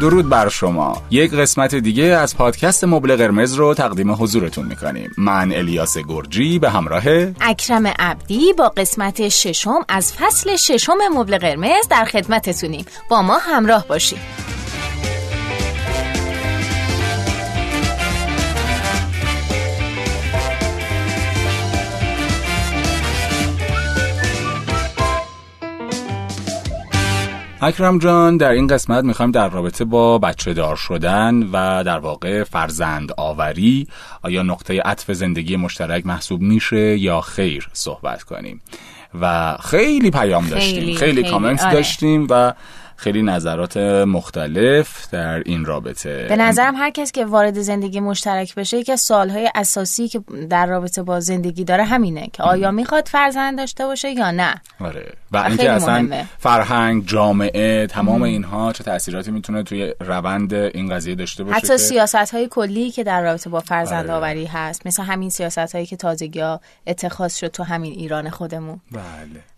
درود بر شما. یک قسمت دیگه از پادکست مبل قرمز رو تقدیم حضورتون می‌کنیم. من الیاس گرجی به همراه اکرم عبدی با قسمت ششم از فصل ششم مبل قرمز در خدمتتونیم. با ما همراه باشید. اکرم جان در این قسمت می‌خوایم در رابطه با بچه دار شدن و در واقع فرزند آوری آیا نقطه عطف زندگی مشترک محسوب میشه یا خیر صحبت کنیم و خیلی پیام داشتیم خیلی, خیلی, کامنت آره. داشتیم و خیلی نظرات مختلف در این رابطه. به نظرم هر کس که وارد زندگی مشترک بشه یکی از سوالهای اساسی که در رابطه با زندگی داره همینه که آیا می‌خواد فرزند داشته باشه یا نه؟ آره. و اینکه اصلا فرهنگ جامعه تمام اینها چه تاثیراتی می‌تونه توی روند این قضیه داشته باشه حتی سیاست های کلی که در رابطه با فرزند آره. آوری هست مثل همین سیاست هایی که تازگی ها اتخاذ شد تو همین ایران خودمون. بله.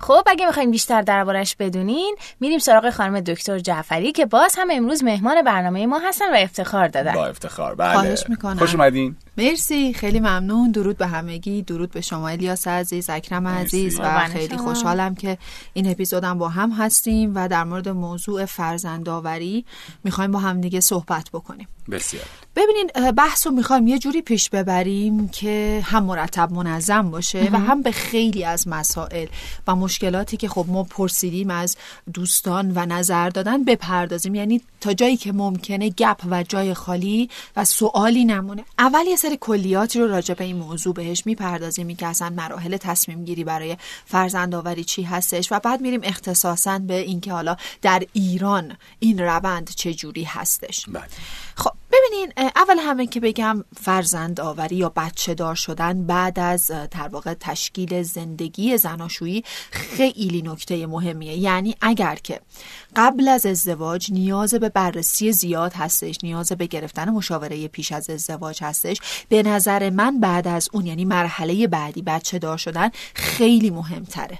خب اگه می‌خوایم بیشتر دربارش بدونین میریم سراغ خانم دکتر جعفری که باز هم امروز مهمان برنامه ما هستن و افتخار دادن. با افتخار بله. خواهش می‌کنم. خوش اومدین. مرسی خیلی ممنون. درود به همگی درود به شما الیاس عزیز اکرم عزیز و خیلی خوشحالم که این اپیزودم با هم هستیم و در مورد موضوع فرزندآوری می‌خوایم با هم دیگه صحبت بکنیم. بسیار. ببینین بحث رو می‌خوایم یه جوری پیش ببریم که هم مرتب منظم باشه و هم به خیلی از مسائل و مشکلاتی که خب ما پرسیدیم از دوستان و نظر دادن بپردازیم. یعنی تا جایی که ممکنه گپ و جای خالی و سوالی نمونه. اول یه سری کلیاتی رو راجع به این موضوع بهش می‌پردازیم که اصلا مراحل تصمیم گیری برای فرزند آوری چی هستش و بعد میریم اختصاصا به اینکه حالا در ایران این روند چه جوری هستش بله. خب ببینین اول همه که بگم فرزند آوری یا بچه دار شدن بعد از در واقع تشکیل زندگی زناشویی خیلی نکته مهمیه. یعنی اگر که قبل از ازدواج نیاز به بررسی زیاد هستش نیاز به گرفتن مشاوره پیش از ازدواج هستش به نظر من بعد از اون یعنی مرحله بعدی بچه دار شدن خیلی مهمتره.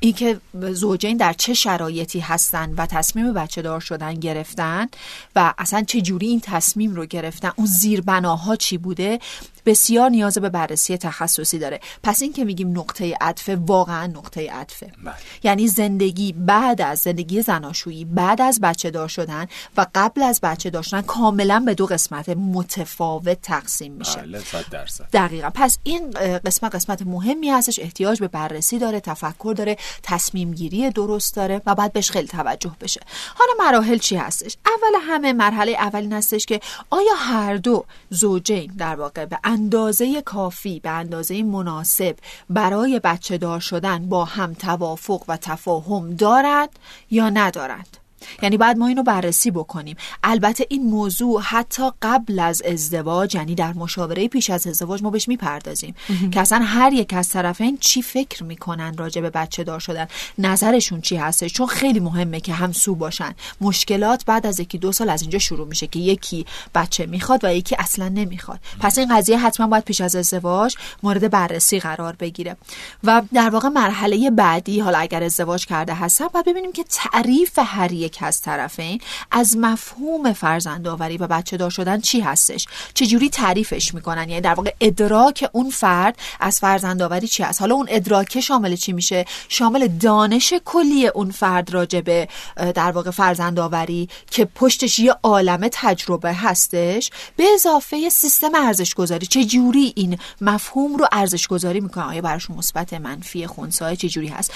اینکه زوجین در چه شرایطی هستن و تصمیم بچه دار شدن گرفتن و اصلا چه جوری این تصمیم رو گرفتن اون زیربناها چی بوده؟ بسیار نیاز به بررسی تخصصی داره. پس این که میگیم نقطه عطف واقعا نقطه عطفه. بله. یعنی زندگی بعد از زندگی زناشویی بعد از بچه دار شدن و قبل از بچه داشتن کاملا به دو قسمت متفاوت تقسیم میشه. بله درصد. دقیقا. پس این قسمت قسمت مهمی هستش. احتیاج به بررسی داره تفکر داره تصمیم گیری درست داره و بعد بهش خیلی توجه بشه. حالا مراحل چی هستش؟ اول همه مرحله اولین هستش که آیا هر دو زوجین در واقع به اندازه کافی به اندازه مناسب برای بچه دار شدن با هم توافق و تفاهم دارد یا ندارد؟ یعنی بعد ما اینو بررسی بکنیم. البته این موضوع حتی قبل از ازدواج یعنی در مشاوره پیش از ازدواج ما بهش می‌پردازیم. که اصلا هر یک از طرفین چی فکر می‌کنن راجع به بچه دار شدن نظرشون چی هستش؟ چون خیلی مهمه که همسو باشن. مشکلات بعد از یکی دو سال از اینجا شروع میشه که یکی بچه می‌خواد و یکی اصلا نمی‌خواد. پس این قضیه حتما باید پیش از ازدواج مورد بررسی قرار بگیره. و در واقع مرحله بعدی حالا اگر ازدواج کرده هستن باید ببینیم که تعریف هر یک یک از طرفین از مفهوم فرزندآوری و بچه دار شدن چی هستش؟ چجوری تعریفش می‌کنن؟ یعنی در واقع ادراک اون فرد از فرزندآوری چی هست؟ حالا اون ادراک شامل چی میشه؟ شامل دانش کلی اون فرد راجبه در واقع فرزندآوری که پشتش یه عالم تجربه هستش. به اضافه سیستم ارزش گذاری چه جوری این مفهوم رو ارزش گذاری می‌کنه آیا براشون مثبت منفی خونسای چه جوری هست؟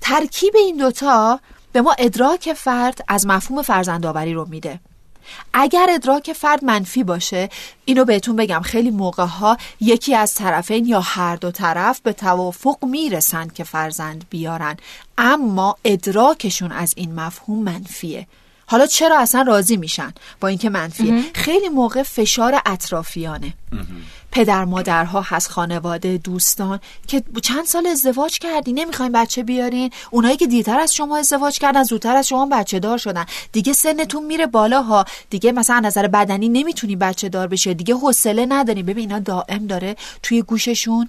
ترکیب این دوتا به ما ادراک فرد از مفهوم فرزندآوری رو میده. اگر ادراک فرد منفی باشه اینو بهتون بگم خیلی موقع ها یکی از طرفین یا هر دو طرف به توافق می‌رسن که فرزند بیارن. اما ادراکشون از این مفهوم منفیه. حالا چرا اصلا راضی میشن با اینکه منفیه؟ خیلی موقع فشار اطرافیانه. پدر مادرها هست خانواده دوستان که چند سال ازدواج کردی نمی‌خواین بچه بیارین؟ اونایی که دیرتر از شما ازدواج کردن زودتر از شما بچه دار شدن. دیگه سنتون میره بالاها. دیگه مثلا نظر بدنی نمی‌تونی بچه دار بشه دیگه حوصله نداری. ببین اینا دائم داره توی گوششون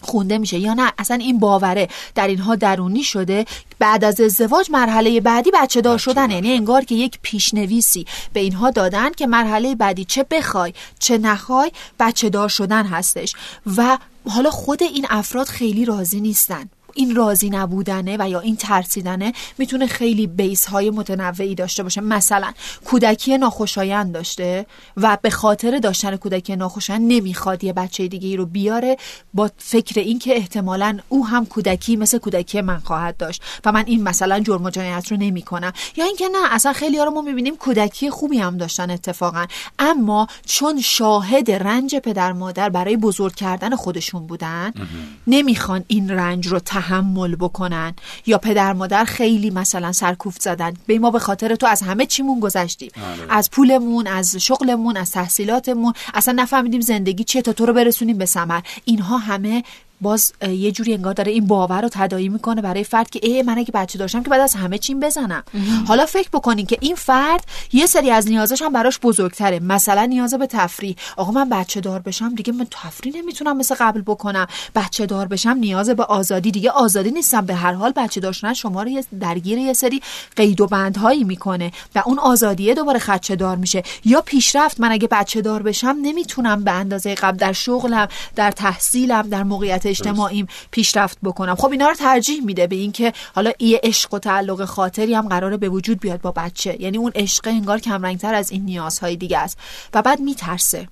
خونده میشه یا نه؟ اصلا این باوره. در اینها درونی شده. بعد از ازدواج مرحله بعدی بچه دار شدن یعنی انگار که یک پیشنویسی. به اینها دادن که مرحله بعدی چه بخوای چه نخوای بچه دار شدن هستش. و حالا خود این افراد خیلی راضی نیستن. این راضی نبودنه و یا این ترسیدنه می‌تونه خیلی بیس های متنوعی داشته باشه. مثلا کودکی ناخوشایند داشته و به خاطر داشتن کودکی ناخوشایند نمی‌خواد یه بچه دیگه ای رو بیاره. با فکر اینکه احتمالا او هم کودکی مثل کودکی من خواهد داشت و من این مثلا جرم و جنایت رو نمی‌کنم. یا اینکه نه اصلا خیلی ها رو ما می‌بینیم کودکی خوبی هم داشتن اتفاقا. اما چون شاهد رنج پدر مادر برای بزرگ کردن خودشون بودن نمی‌خوان این رنج رو تحمل بکنن. یا پدر مادر خیلی مثلا سرکوفت زدن. به ما به خاطر تو از همه چیمون گذشتیم از پولمون از شغلمون از تحصیلاتمون. اصلا نفهمیدیم زندگی چیه تا تو رو برسونیم به ثمر. اینها همه باز یه جوری انگار داره این باور رو تداعی می‌کنه برای فرد که ای من اگه بچه داشتم که بعد از همه چیم بزنم. حالا فکر بکنین که این فرد یه سری از نیازش هم براش بزرگتره. مثلا نیاز به تفریح. آقا من بچه دار بشم دیگه من تفریح نمی‌تونم مثل قبل بکنم. بچه دار بشم نیاز به آزادی دیگه. آزادی نیستم به هر حال. بچه داشتن شما رو درگیر یه سری قید و بندهایی می‌کنه و اون آزادیه دوباره خدچه دار میشه. یا پیشرفت من اگه بچه دار بشم نمی‌تونم به اندازه قبل در شغلم در تحصیلم در موقعیت اجتماعیم پیشرفت بکنم. خب اینا رو ترجیح میده به اینکه حالا یه عشق و تعلق خاطری هم قراره به وجود بیاد با بچه. یعنی اون عشق انگار کمرنگتر از این نیازهای دیگه است. و بعد میترسه.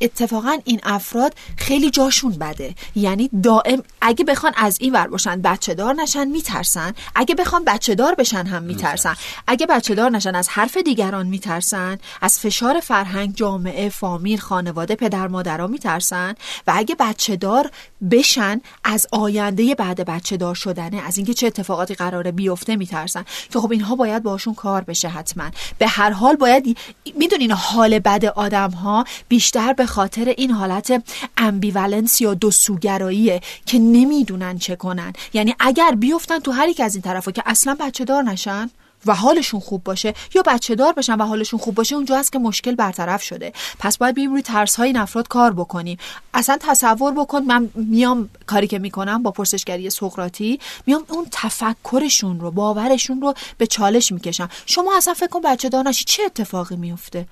اتفاقا این افراد خیلی جاشون بده. یعنی دائم اگه بخوان از این ور باشن بچه دار نشن میترسن. اگه بخوان بچه دار بشن هم میترسن. اگه بچه دار نشن از حرف دیگران میترسن. از فشار فرهنگ جامعه فامیل خانواده پدر مادرها میترسن. و اگه بچه دار بشن از آینده بعد بچه دار شدنه از اینکه چه اتفاقاتی قراره بیفته میترسن. که خب اینها باید باشون کار بشه حتما. به هر حال باید می‌دونین حال بد آدم ها بیشتر به خاطر این حالت امبیولنس یا دو سوگراییه که نمی‌دونن چه کنن. یعنی اگر بیفتن تو هر یک از این طرفا که اصلا بچه دار نشن و حالشون خوب باشه یا بچه دار بشن و حالشون خوب باشه اونجا هست که مشکل برطرف شده. پس باید بیم روی ترس های این افراد کار بکنیم. اصلا تصور بکن من میام کاری که می‌کنم با پرسشگری سقراطی میام اون تفکرشون رو باورشون رو به چالش می‌کشم. شما اصلا فکر کن بچه دار نشی چه اتفاقی میفته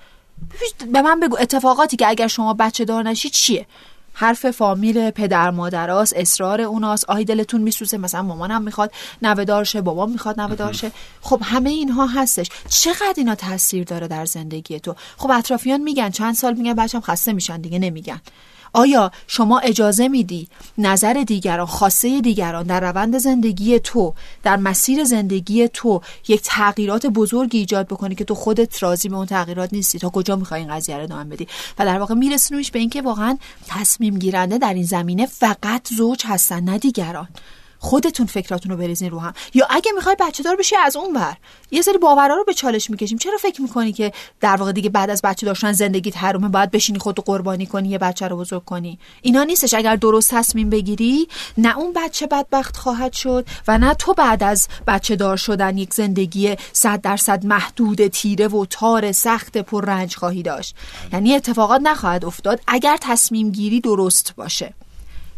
به من بگو اتفاقاتی که اگر شما بچه دار نشید چیه؟ حرف فامیل پدر مادراست اصرار اوناست آی دلتون میسوزه مثلا مامانم می‌خواد نوه دارشه بابام می‌خواد نوه دارشه. خب همه اینها هستش. چقدر اینا تاثیر داره در زندگی تو؟ خب اطرافیان میگن چند سال میگن بچم خسته میشن دیگه نمیگن. آیا شما اجازه میدی نظر دیگران خواسته دیگران در روند زندگی تو در مسیر زندگی تو یک تغییرات بزرگی ایجاد بکنی که تو خودت راضی به اون تغییرات نیستی؟ تا کجا می‌خوای این قضیه رو ادامه بدی؟ و در واقع میرسونیش به اینکه واقعا تصمیم گیرنده در این زمینه فقط زوج هستن نه دیگران. خودتون فکراتون رو بریزین رو هم. یا اگه می‌خوای بچه دار بشی از اون ور. یه سری باورها رو به چالش می‌کشیم. چرا فکر می‌کنی که در واقع دیگه بعد از بچه داشتن زندگیت حرومه باید بشینی خودتو قربانی کنی یه بچه رو بزرگ کنی؟ اینا نیستش. اگر درست تصمیم بگیری نه اون بچه بدبخت خواهد شد و نه تو بعد از بچه دار شدن یک زندگی صد درصد محدود تیره و تار سخت پر رنج خواهی داشت یعنی اتفاقات نخواهد افتاد اگر تصمیم گیری درست باشه.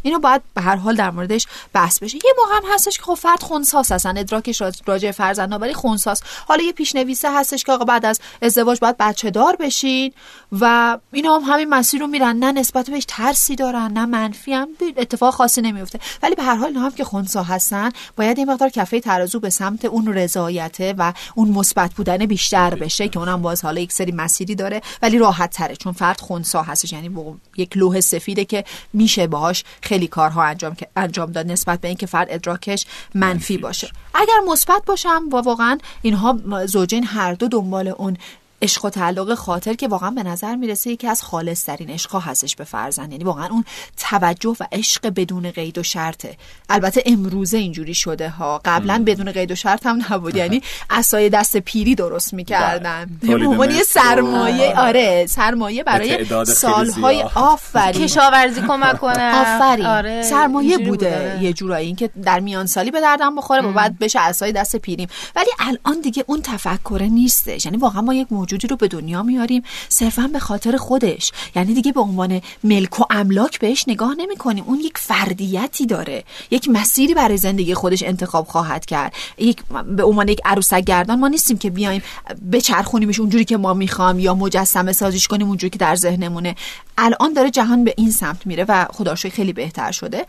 اینو باید به هر حال در موردش بحث بشه. یه موقع هم هستش که خب فرد خونساس هستن ادراکش راجع فرزند ولی خونساس حالا یه پیشنویسه هستش که آقا بعد از ازدواج باید بچه دار بشین و اینا هم همین مسیر رو میرن. نه نسبت بهش ترسی دارن نه منفی هم. اتفاق خاصی نمیفته. ولی به هر حال اینا هم که خونسا هستن باید این مقدار کفه ترازو به سمت اون رضایته و اون مثبت بودن بیشتر بشه که اونم باز حالا یک سری مسیری داره ولی راحت تره. چون فرد خونسا هستش یعنی یک لوح سفیده که میشه باهاش خیلی کارها انجام انجام داد نسبت به اینکه فرد ادراکش منفی باشه. اگر مثبت باشم و واقعا اینها زوجین هر دو دنبال اون عشق و تعلق خاطر که واقعا به نظر می‌رسه یکی از خالص ترین عشقها هستش به فرزند. یعنی واقعا اون توجه و عشق بدون قید و شرطه. البته امروزه اینجوری شده ها. قبلا بدون قید و شرط هم نبود. یعنی اسای دست پیری درست می‌کردن. به یه سرمایه آره سرمایه برای سالهای آفرین. کشاورزی کمک کنه. آفرین. آره. سرمایه بوده. یه جورایی اینکه در میان سالی به دردم بخوره و بعد بشه اسای دست پیریم. ولی الان دیگه اون تفکر نیستش. یعنی واقعا ما یک موجودی رو به دنیا میاریم صرفا به خاطر خودش. یعنی دیگه به عنوان ملک و املاک بهش نگاه نمی کنیم اون یک فردیتی داره. یک مسیری برای زندگی خودش انتخاب خواهد کرد. یک به عنوان یک عروسک گردان ما نیستیم که بیایم بچرخونیمش اونجوری که ما می‌خوام یا مجسمه سازیش کنیم اونجوری که در ذهنمونه. الان داره جهان به این سمت میره و خدا خیلی بهتر شده.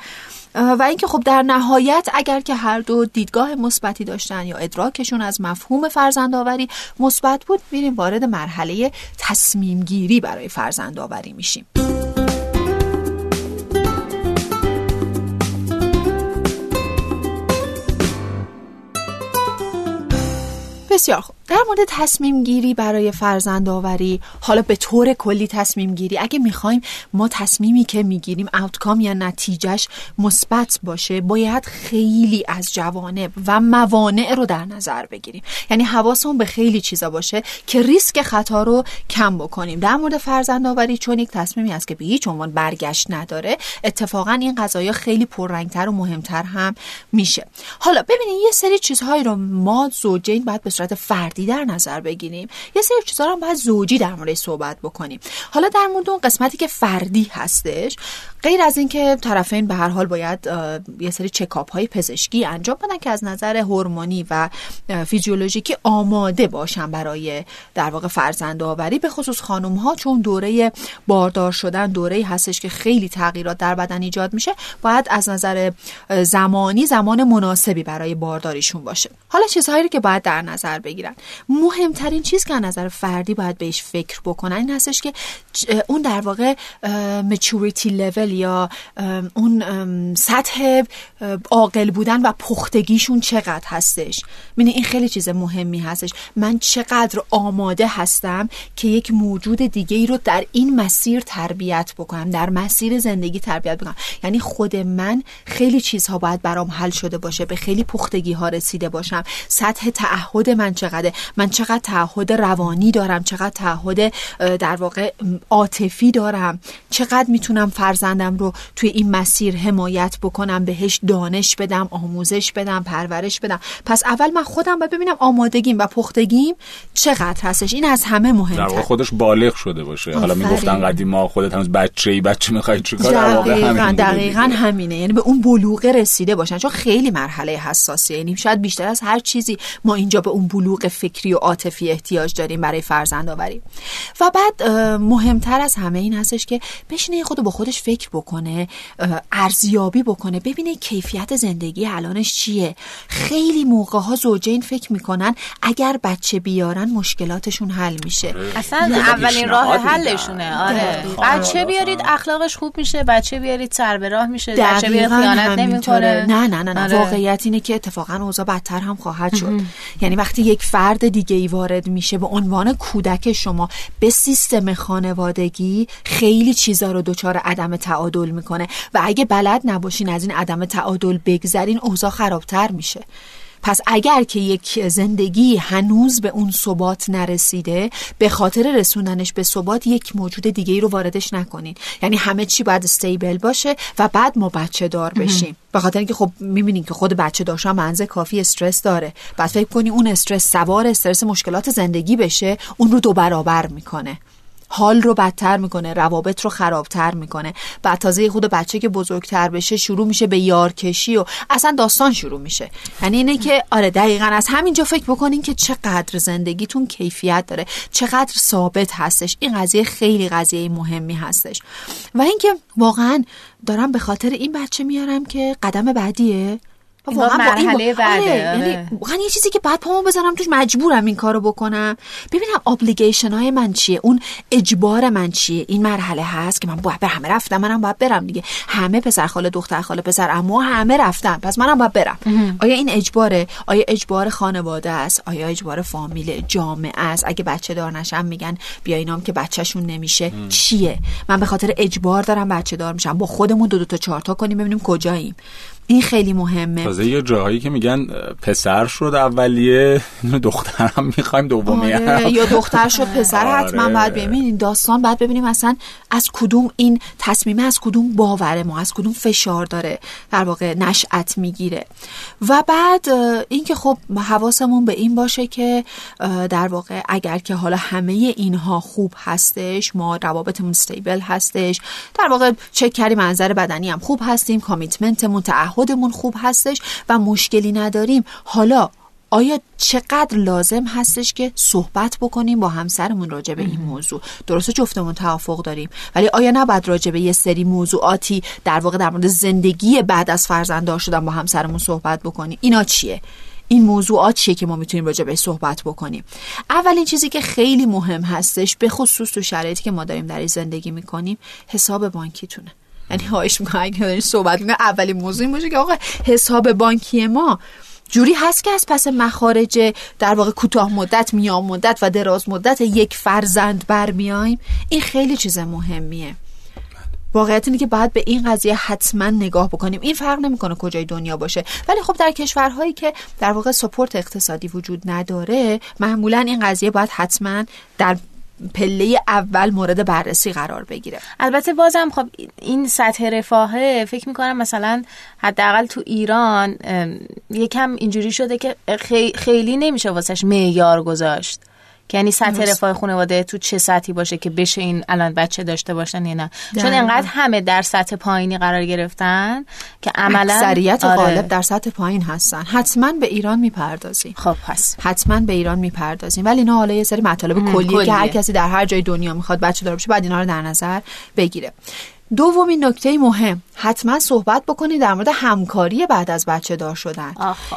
و اینکه خب در نهایت اگر که هر دو دیدگاه مثبتی داشتن یا ادراکشون از مفهوم فرزندآوری مثبت بود میریم وارد مرحله تصمیم گیری برای فرزندآوری میشیم. بسیار خوب. در مورد تصمیم گیری برای فرزند آوری حالا به طور کلی تصمیم گیری. اگه می‌خوایم ما تصمیمی که می‌گیریم اوتکام یا نتیجهش مثبت باشه باید خیلی از جوانب و موانع رو در نظر بگیریم. یعنی حواسمون به خیلی چیزا باشه که ریسک خطا رو کم بکنیم. در مورد فرزند آوری چون یک تصمیمی است که به هیچ عنوان برگشت نداره اتفاقا این قضايا خیلی پررنگتر و مهمتر هم میشه. حالا ببینید یه سری چیزهایی رو ما زوجین باید به صورت فردی در نظر بگیریم. یه سری چیزا رو باید زوجی در مورد صحبت بکنیم. حالا در مورد اون قسمتی که فردی هستش غیر از اینکه طرفین به هر حال باید یه سری چکاپ های پزشکی انجام بدن که از نظر هورمونی و فیزیولوژیکی آماده باشن برای در واقع فرزند آوری به خصوص خانم ها چون دوره باردار شدن دوره هستش که خیلی تغییرات در بدن ایجاد میشه باید از نظر زمانی زمان مناسبی برای بارداریشون باشه. حالا چیزهایی که باید در نظر بگیرن. مهمترین چیز که از نظر فردی باید بهش فکر بکنن این هستش که اون در واقع maturity level یا اون سطح عاقل بودن و پختگیشون چقدر هستش. می‌بینی این خیلی چیز مهمی هستش. من چقدر آماده هستم که یک موجود دیگه ای رو در این مسیر تربیت بکنم در مسیر زندگی تربیت بکنم. یعنی خود من خیلی چیزها باید برام حل شده باشه به خیلی پختگی ها رسیده باشم. سطح تعهد من چقدر من چقدر تعهد روانی دارم چقدر تعهد در واقع عاطفی دارم چقدر می‌تونم فرزندم رو توی این مسیر حمایت بکنم بهش دانش بدم آموزش بدم پرورش بدم. پس اول من خودم باید ببینم آمادگیم و پختگیم چقدر هستش. این از همه مهمتر. در خودش بالغ شده باشه. حالا می‌گفتن قدیما خودت هنوز بچه ای بچه می‌خوای چیکار دقیقاً دقیقاً همینه. یعنی به اون بلوغ رسیده باشن. چون خیلی مرحله حساسیه. یعنی شاید بیشتر از هر چیزی ما اینجا به اون بلوغ فکری و عاطفی احتیاج داریم برای فرزند آوری. و بعد مهمتر از همه این هستش که بشینه خود با خودش فکر بکنه ارزیابی بکنه ببینه کیفیت زندگی الانش چیه. خیلی موقع ها زوجین فکر می‌کنن اگر بچه بیارن مشکلاتشون حل میشه. اصلا اولین راه حلشونه آره. بچه بیارید اخلاقش خوب میشه بچه بیارید سر به راه میشه بچه بیارید خیانت نمی‌کنه. نه نه نه, نه. آره. واقعیت اینه که اتفاقا اوضاع بدتر هم خواهد شد. یعنی وقتی یک فرد دیگه ای وارد میشه به عنوان کودک شما به سیستم خانوادگی خیلی چیزا رو دچار عدم تعادل می‌کنه. و اگه بلد نباشین از این عدم تعادل بگذرین اوضاع خرابتر میشه. پس اگر که یک زندگی هنوز به اون ثبات نرسیده به خاطر رسوندنش به ثبات یک موجود دیگه ای رو واردش نکنین. یعنی همه چی باید استیبل باشه و بعد ما بچه دار بشیم. به خاطر اینکه خب می‌بینین که خود بچه داشتن منزه کافی استرس داره. بعد فکر کنی اون استرس سوار استرس مشکلات زندگی بشه اون رو دو برابر می‌کنه. حال رو بدتر می‌کنه روابط رو خرابتر می‌کنه. بعد تازه خود بچه که بزرگتر بشه شروع میشه به یارکشی و اصلا داستان شروع میشه. یعنی اینه که آره دقیقا از همینجا فکر بکنین که چقدر زندگیتون کیفیت داره چقدر ثابت هستش. این قضیه خیلی قضیه مهمی هستش. و اینکه واقعا دارم به خاطر این بچه میارم که قدم بعدیه. واقعا مرحله بعده آره. یعنی واقعا یه چیزی که بعد پامو بزنم توش مجبورم این کارو بکنم. ببینم ابلیگیشن های من چیه؟ اون اجبار من چیه؟ این مرحله هست که من باید برم همه رفتم منم باید برم دیگه. همه پسر خاله دختر خاله پسر اما همه رفتن. پس منم باید برم. آیا این اجباره؟ آیا اجبار خانواده است؟ آیا اجبار فامیل جامعه است؟ اگه بچه دار نشم میگن بیا اینام که بچهشون نمیشه. چیه؟ من به خاطر اجبار دارم بچه دار میشم. با خودمون دو دو تا چهار تا کنیم ببینیم کجاییم. این خیلی مهمه تازه یه جاهایی که میگن پسر شد اولیه دخترم می‌خوایم دومی آره. یا دختر شد پسر آره. حتما باید ببینیم داستان باید ببینیم اصلا از کدوم این تصمیمه از کدوم باور ما از کدوم فشار داره در واقع نشأت می‌گیره و بعد اینکه خب حواسمون به این باشه که در واقع اگر که حالا همه اینها خوب هستش ما روابطمون استیبل هستش در واقع چک کردیم منظر بدنی هم خوب هستیم کامیتمنتمون تعهدمون خوب هستش و مشکلی نداریم. حالا آیا چقدر لازم هستش که صحبت بکنیم با همسرمون راجع به این موضوع؟ درسته جفتمون توافق داریم ولی آیا نباید راجع به یه سری موضوعاتی در واقع در مورد زندگی بعد از فرزنددار شدن با همسرمون صحبت بکنیم؟ اینا چیه؟ این موضوعات چیه که ما می‌تونیم راجع به صحبت بکنیم؟ اولین چیزی که خیلی مهم هستش به خصوص تو شرایطی که ما داریم در این زندگی می‌کنیم حساب بانکیتونه. یعنی خواهش می‌کنم اگه دارین صحبت می‌کنم اولین موضوع این باشه که آقا حساب بانکی ما جوری هست که از پس مخارج در واقع کوتاه مدت میان مدت و دراز مدت یک فرزند برمیایم این خیلی چیز مهمیه. واقعیت اینه که باید به این قضیه حتما نگاه بکنیم. این فرق نمی‌کنه کجای دنیا باشه. ولی خب در کشورهایی که در واقع سپورت اقتصادی وجود نداره معمولا این قضیه باید حتما در پله اول مورد بررسی قرار بگیره. البته بازم خب این سطح رفاهه فکر می‌کنم مثلا حداقل تو ایران یکم اینجوری شده که خیلی نمیشه واسش معیار گذاشت. یعنی سطح رفاه خانواده تو چه سطحی باشه که بشه این الان بچه داشته باشن یا نه؟ چون انقدر همه در سطح پایینی قرار گرفتن که عملا اکثریت آره. غالب در سطح پایین هستن. حتما به ایران می‌پردازیم. خب پس. حتما به ایران می‌پردازیم. ولی نه حالا یه سری مطالب کلیه که هر کسی در هر جای دنیا می‌خواد بچه دار بشه بعد اینا رو در نظر بگیره. دومین نکته مهم. حتما صحبت بکنید در مورد همکاری بعد از بچه دار شدن.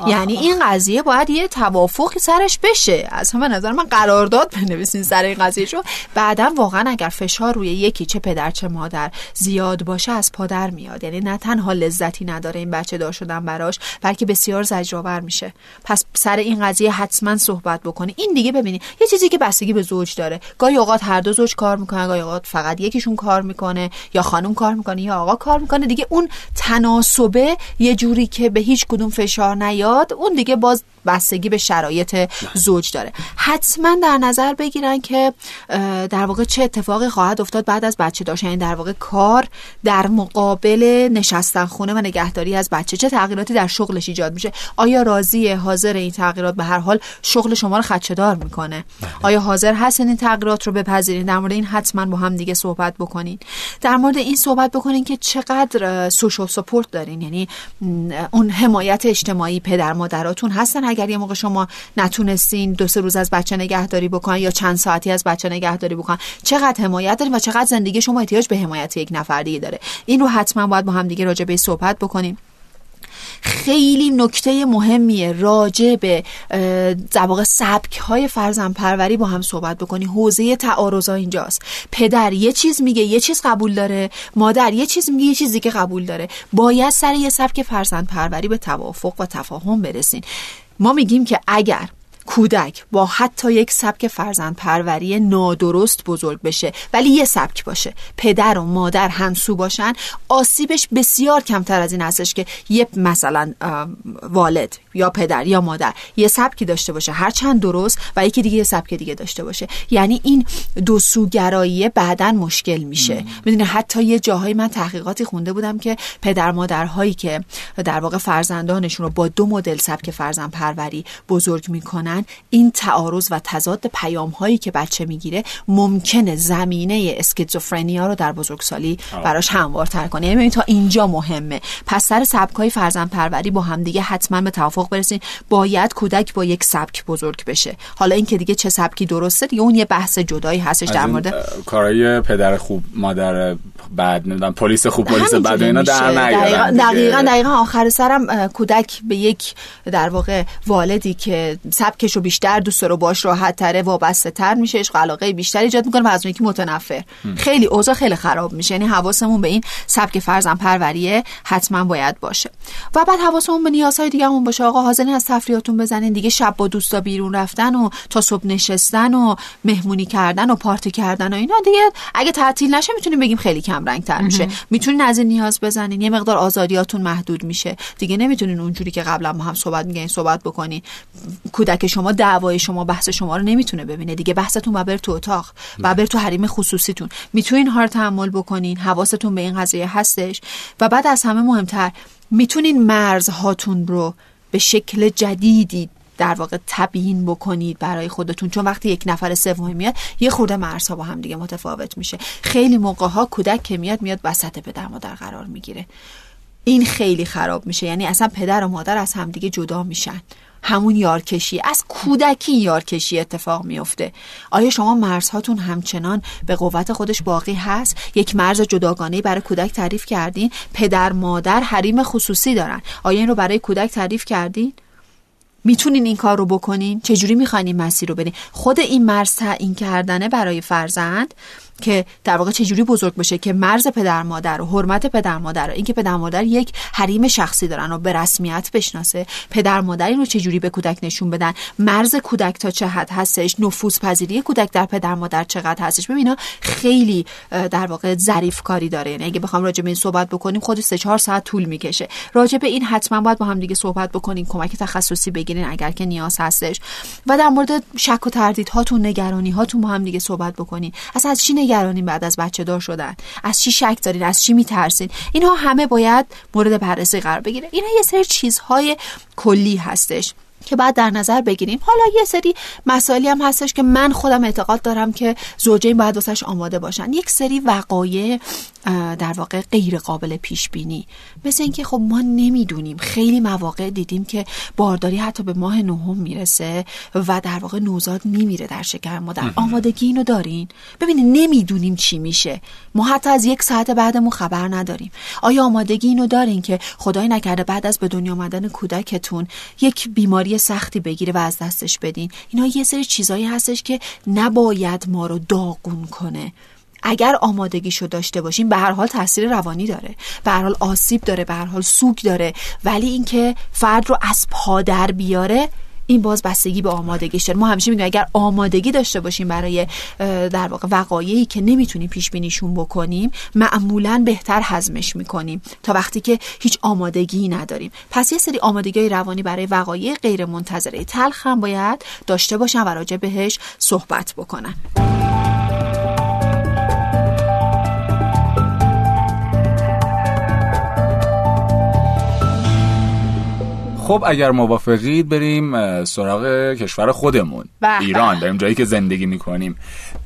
یعنی این قضیه باید یه توافقی سرش بشه. از همه نظر من قرارداد بنویسین سر این قضیه شو بعدا واقعا اگر فشار روی یکی چه پدر چه مادر زیاد باشه از پادر میاد. یعنی نه تنها لذتی نداره این بچه دار شدن براش بلکه بسیار زجرآور میشه. پس سر این قضیه حتما صحبت بکنی این دیگه ببینید یه چیزی که بستگی به زوج داره. گاهی اوقات هر دو زوج کار می‌کنن گاهی اوقات فقط یکیشون کار می‌کنه یا خانم کار می‌کنه. یا آقا کار می‌کنه. دیگه اون تناسبه یه جوری که به هیچ کدوم فشار نیاد اون دیگه باز بستگی به شرایط زوج داره. حتما در نظر بگیرن که در واقع چه اتفاقی خواهد افتاد بعد از بچه داشتن. یعنی در واقع کار در مقابل نشستن خونه و نگهداری از بچه. چه تغییراتی در شغلش ایجاد میشه؟ آیا راضی حاضر این تغییرات؟ به هر حال شغل شما رو خدشه‌دار می‌کنه. بله. آیا حاضر هستین این تغییرات رو بپذیرین؟ در مورد این حتما با هم دیگه صحبت بکنین. در مورد این صحبت بکنین که چقدر سوشال سپورت دارین. یعنی اون حمایت اجتماعی پدر مادراتون هستن؟ اگر یه موقع شما نتونستین دو سه روز از بچه نگهداری بکنن یا چند ساعتی از بچه نگهداری بکنن چقدر حمایت دارین و چقدر زندگی شما احتیاج به حمایت یک نفر دیگه داره. این رو حتما باید با هم دیگه راجع به صحبت بکنیم. خیلی نکته مهمیه راجع به زباق سبک های فرزن پروری با هم صحبت بکنی. حوزه تعارضا اینجاست. پدر یه چیز میگه یه چیز قبول داره. مادر یه چیز میگه یه چیزی که قبول داره. باید سر یه سبک فرزند پروری به توافق و تفاهم برسین. ما میگیم که اگر کودک با حتی یک سبک فرزند پروری نادرست بزرگ بشه ولی یه سبک باشه پدر و مادر همسو باشن آسیبش بسیار کمتر از این هستش که یه مثلا والد یا پدر یا مادر یه سبکی داشته باشه هر چند درست و یکی دیگه یه سبک دیگه داشته باشه. یعنی این دو سوگرایی بعدا مشکل میشه. می‌دونی حتی یه جاهای من تحقیقاتی خونده بودم که پدر مادرهایی که در واقع فرزندانشون رو با دو مدل سبک فرزند پروری بزرگ می‌کنن این تعارض و تضاد پیام هایی که بچه می‌گیره ممکنه زمینه اسکیزوفرنیا رو در بزرگسالی براش هموارتر کنه. یعنی تا اینجا مهمه. پس سر سبک های فرزند پروری با همدیگه حتما به توافق توافق برسین باید کودک با یک سبک بزرگ بشه. حالا اینکه دیگه چه سبکی درسته دیگه اون یه بحث جدایی هستش در مورد کارهای پدر خوب مادر بعد نمی‌دونم پلیس خوب پلیس بعد اینا در دقیقاً دقیقاً, دقیقاً آخر سرم کودک به یک در واقع والدی که سبکش همسرش رو بیشتر دوست داره باش راحت تره وابسته تر میشه عشق علاقه بیشتر ایجاد می‌کنه و از اون یکی متنفر. خیلی اوضاع خیلی خراب میشه. یعنی حواسمون به این سبک فرزن پروریه حتما باید باشه. و بعد حواسمون به نیازهای دیگهمون باشه. آقا حاضرین از تفریحاتون بزنین. دیگه شب با دوستا بیرون رفتن و تا صبح نشستن و مهمونی کردن و پارتی کردن و اینا دیگه اگه تعطیل نشه می‌تونیم بگیم خیلی کم رنگ تر میشه. می‌تونین از این نیاز بزنین. یه مقدار آزادیاتون محدود میشه. دیگه نمی‌تونین اونجوری که قبلا ما هم صحبت میگین صحبت بکنین. کودک شما دعوای شما بحث شما رو نمی‌تونه ببینه. دیگه بحثتون ببر تو اتاق ببر تو حریم خصوصیتون. می‌تونین ها رو تحمل بکنین. حواستون به این قضیه هستش. و بعد از همه مهمتر می‌تونین مرزهاتون رو به شکل جدیدی در واقع تبیین بکنید برای خودتون. چون وقتی یک نفر سومی میاد یه خورده مرزها با هم دیگه متفاوت میشه. خیلی موقع ها کودک که میاد میاد وسط پدر مادر قرار می‌گیره. این خیلی خراب میشه. یعنی اصلا پدر و مادر از همدیگه جدا میشن. همون یارکشی. از کودکی یارکشی اتفاق میفته آیا شما مرزهاتون همچنان به قوت خودش باقی هست؟ یک مرز جداگانه برای کودک تعریف کردین؟ پدر مادر حریم خصوصی دارن. آیا این رو برای کودک تعریف کردین؟ می‌تونین این کار رو بکنین؟ چجوری می‌خواین این مسیر رو برین خود این مرز تعیین کردنه برای فرزند؟ که در واقع چجوری بزرگ بشه که مرز پدر مادر و حرمت پدر مادر و اینکه پدر مادر یک حریم شخصی دارن و به رسمیت بشناسه پدر مادر این رو چجوری به کودک نشون بدن؟ مرز کودک تا چه حد هستش؟ نفوذ پذیری کودک در پدر مادر چقدر هستش؟ ببینا خیلی در واقع ظریف کاری داره. یعنی اگه بخوام راجع به این صحبت بکنیم خود 3 4 ساعت طول می‌کشه. راجع به این حتما باید با هم دیگه صحبت بکنیم کمک تخصصی بگیرین اگر که نیاز هستش. و در مورد شک و تردید هاتون نگرانی هاتون با هم دیگه صحبت بکنین. اصلا از چی نگرانین بعد از بچه دار شدن. از چی شک دارین؟ از چی میترسین؟ اینها همه باید مورد بررسی قرار بگیره. اینا یه سری چیزهای کلی هستش. که بعد در نظر بگیریم. حالا یه سری مسائلی هم هستش که من خودم اعتقاد دارم که زوجین باید واسش آماده باشن. یک سری وقایع در واقع غیر قابل پیش بینی مثل اینکه خب ما نمی‌دونیم. خیلی مواقع دیدیم که بارداری حتی به ماه نهم می‌رسه و در واقع نوزاد میمیره در شکم مادر آمادگی اینو دارین. ببینید نمی‌دونیم چی میشه. ما حتی از یک ساعت بعدمون خبر نداریم. آیا آمادگی اینو دارین که خدای نکرده بعد از به دنیا آمدن کودکتون یک بیماری سختی بگیره و از دستش بدین. اینا یه سری چیزایی هستش که نباید ما رو داغون کنه. اگر آمادگیشو داشته باشیم به هر حال تاثیر روانی داره. به هر حال آسیب داره به هر حال سوگ داره. ولی اینکه فرد رو از پادر بیاره این باز بستگی به آمادگیش داره ما همیشه میگیم اگر آمادگی داشته باشیم برای در واقع وقایعی که نمی‌تونیم پیش بینیشون بکنیم معمولا بهتر هضمش می‌کنیم تا وقتی که هیچ آمادگی نداریم. پس یه سری آمادگی روانی برای وقایع غیر منتظره تلخ هم باید داشته باشن و راجع بهش صحبت بکنن. خب اگر موافقید بریم سراغ کشور خودمون ایران. داریم جایی که زندگی می‌کنیم.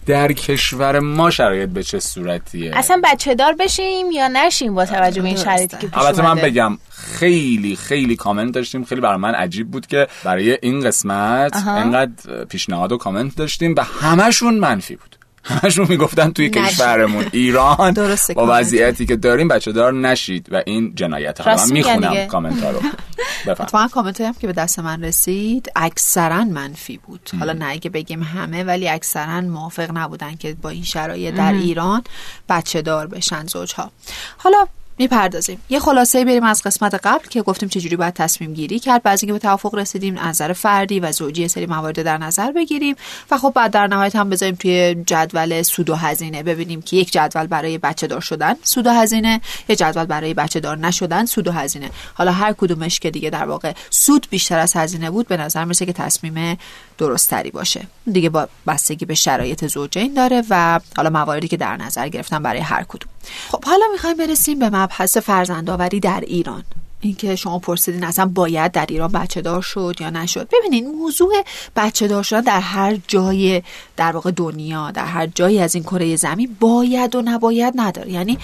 در کشور ما شرایط به چه صورتیه؟ اصلا بچه دار بشیم یا نشیم با توجه به این شرایطی که پیش البته من بگم خیلی خیلی کامنت داشتیم. خیلی برای من عجیب بود که برای این قسمت انقدر پیشنهاد و کامنت داشتیم. و همشون منفی بود. همشون می‌گفتن توی کشورمون ایران با وضعیتی که داریم بچه دار نشید و این جنایت من می‌خونم کامنت ها رو. اتفاقا کامنت هم که به دست من رسید اکثرا منفی بود. حالا نه اگه بگیم همه ولی اکثرا موافق نبودن که با این شرایط در ایران بچه دار بشن زوجها. حالا می‌پردازیم. یه خلاصه بریم از قسمت قبل که گفتیم چجوری باید تصمیم گیری کرد. بعضی که به توافق رسیدیم نظر فردی و زوجی سری موارد در نظر بگیریم و خب بعد در نهایت هم بذاریم توی جدول سود و هزینه. ببینیم که یک جدول برای بچه دار شدن سود و هزینه یه جدول برای بچه دار نشدن سود و هزینه. حالا هر کدومش که دیگه در واقع سود بیشتر از هزینه بود به نظر می‌رسه که تصمیم درستری باشه. دیگه با بستگی به شرایط زوجین داره و حالا مواردی که در نظر گرفتن برای هر کدوم. خب حالا می‌خوایم برسیم به مبحث فرزندآوری در ایران. اینکه شما پرسیدین اصلا باید در ایران بچه دار شد یا نشد. ببینید موضوع بچه دار شدن در هر جای در واقع دنیا در هر جایی از این کره زمین باید و نباید نداره. یعنی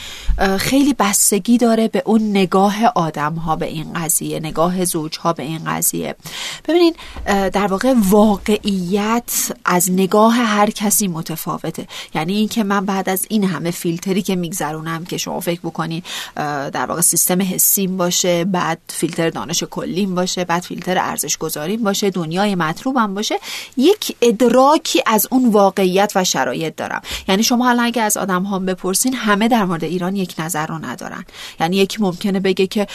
خیلی بستگی داره به اون نگاه آدم ها به این قضیه نگاه زوج ها به این قضیه. ببینید در واقع واقعیت از نگاه هر کسی متفاوته. یعنی اینکه من بعد از این همه فیلتری که میگذرونم که شما فکر بکنید در واقع سیستم حسیم باشه بعد فیلتر دانش کلیم باشه بعد فیلتر ارزش گذاریم باشه دنیای مطلوبم باشه. یک ادراکی از اون واقعیت و شرایط دارم. یعنی شما حالا اگه از آدم ها بپرسین همه در مورد ایران یک نظر رو ندارن. یعنی یکی ممکنه بگه که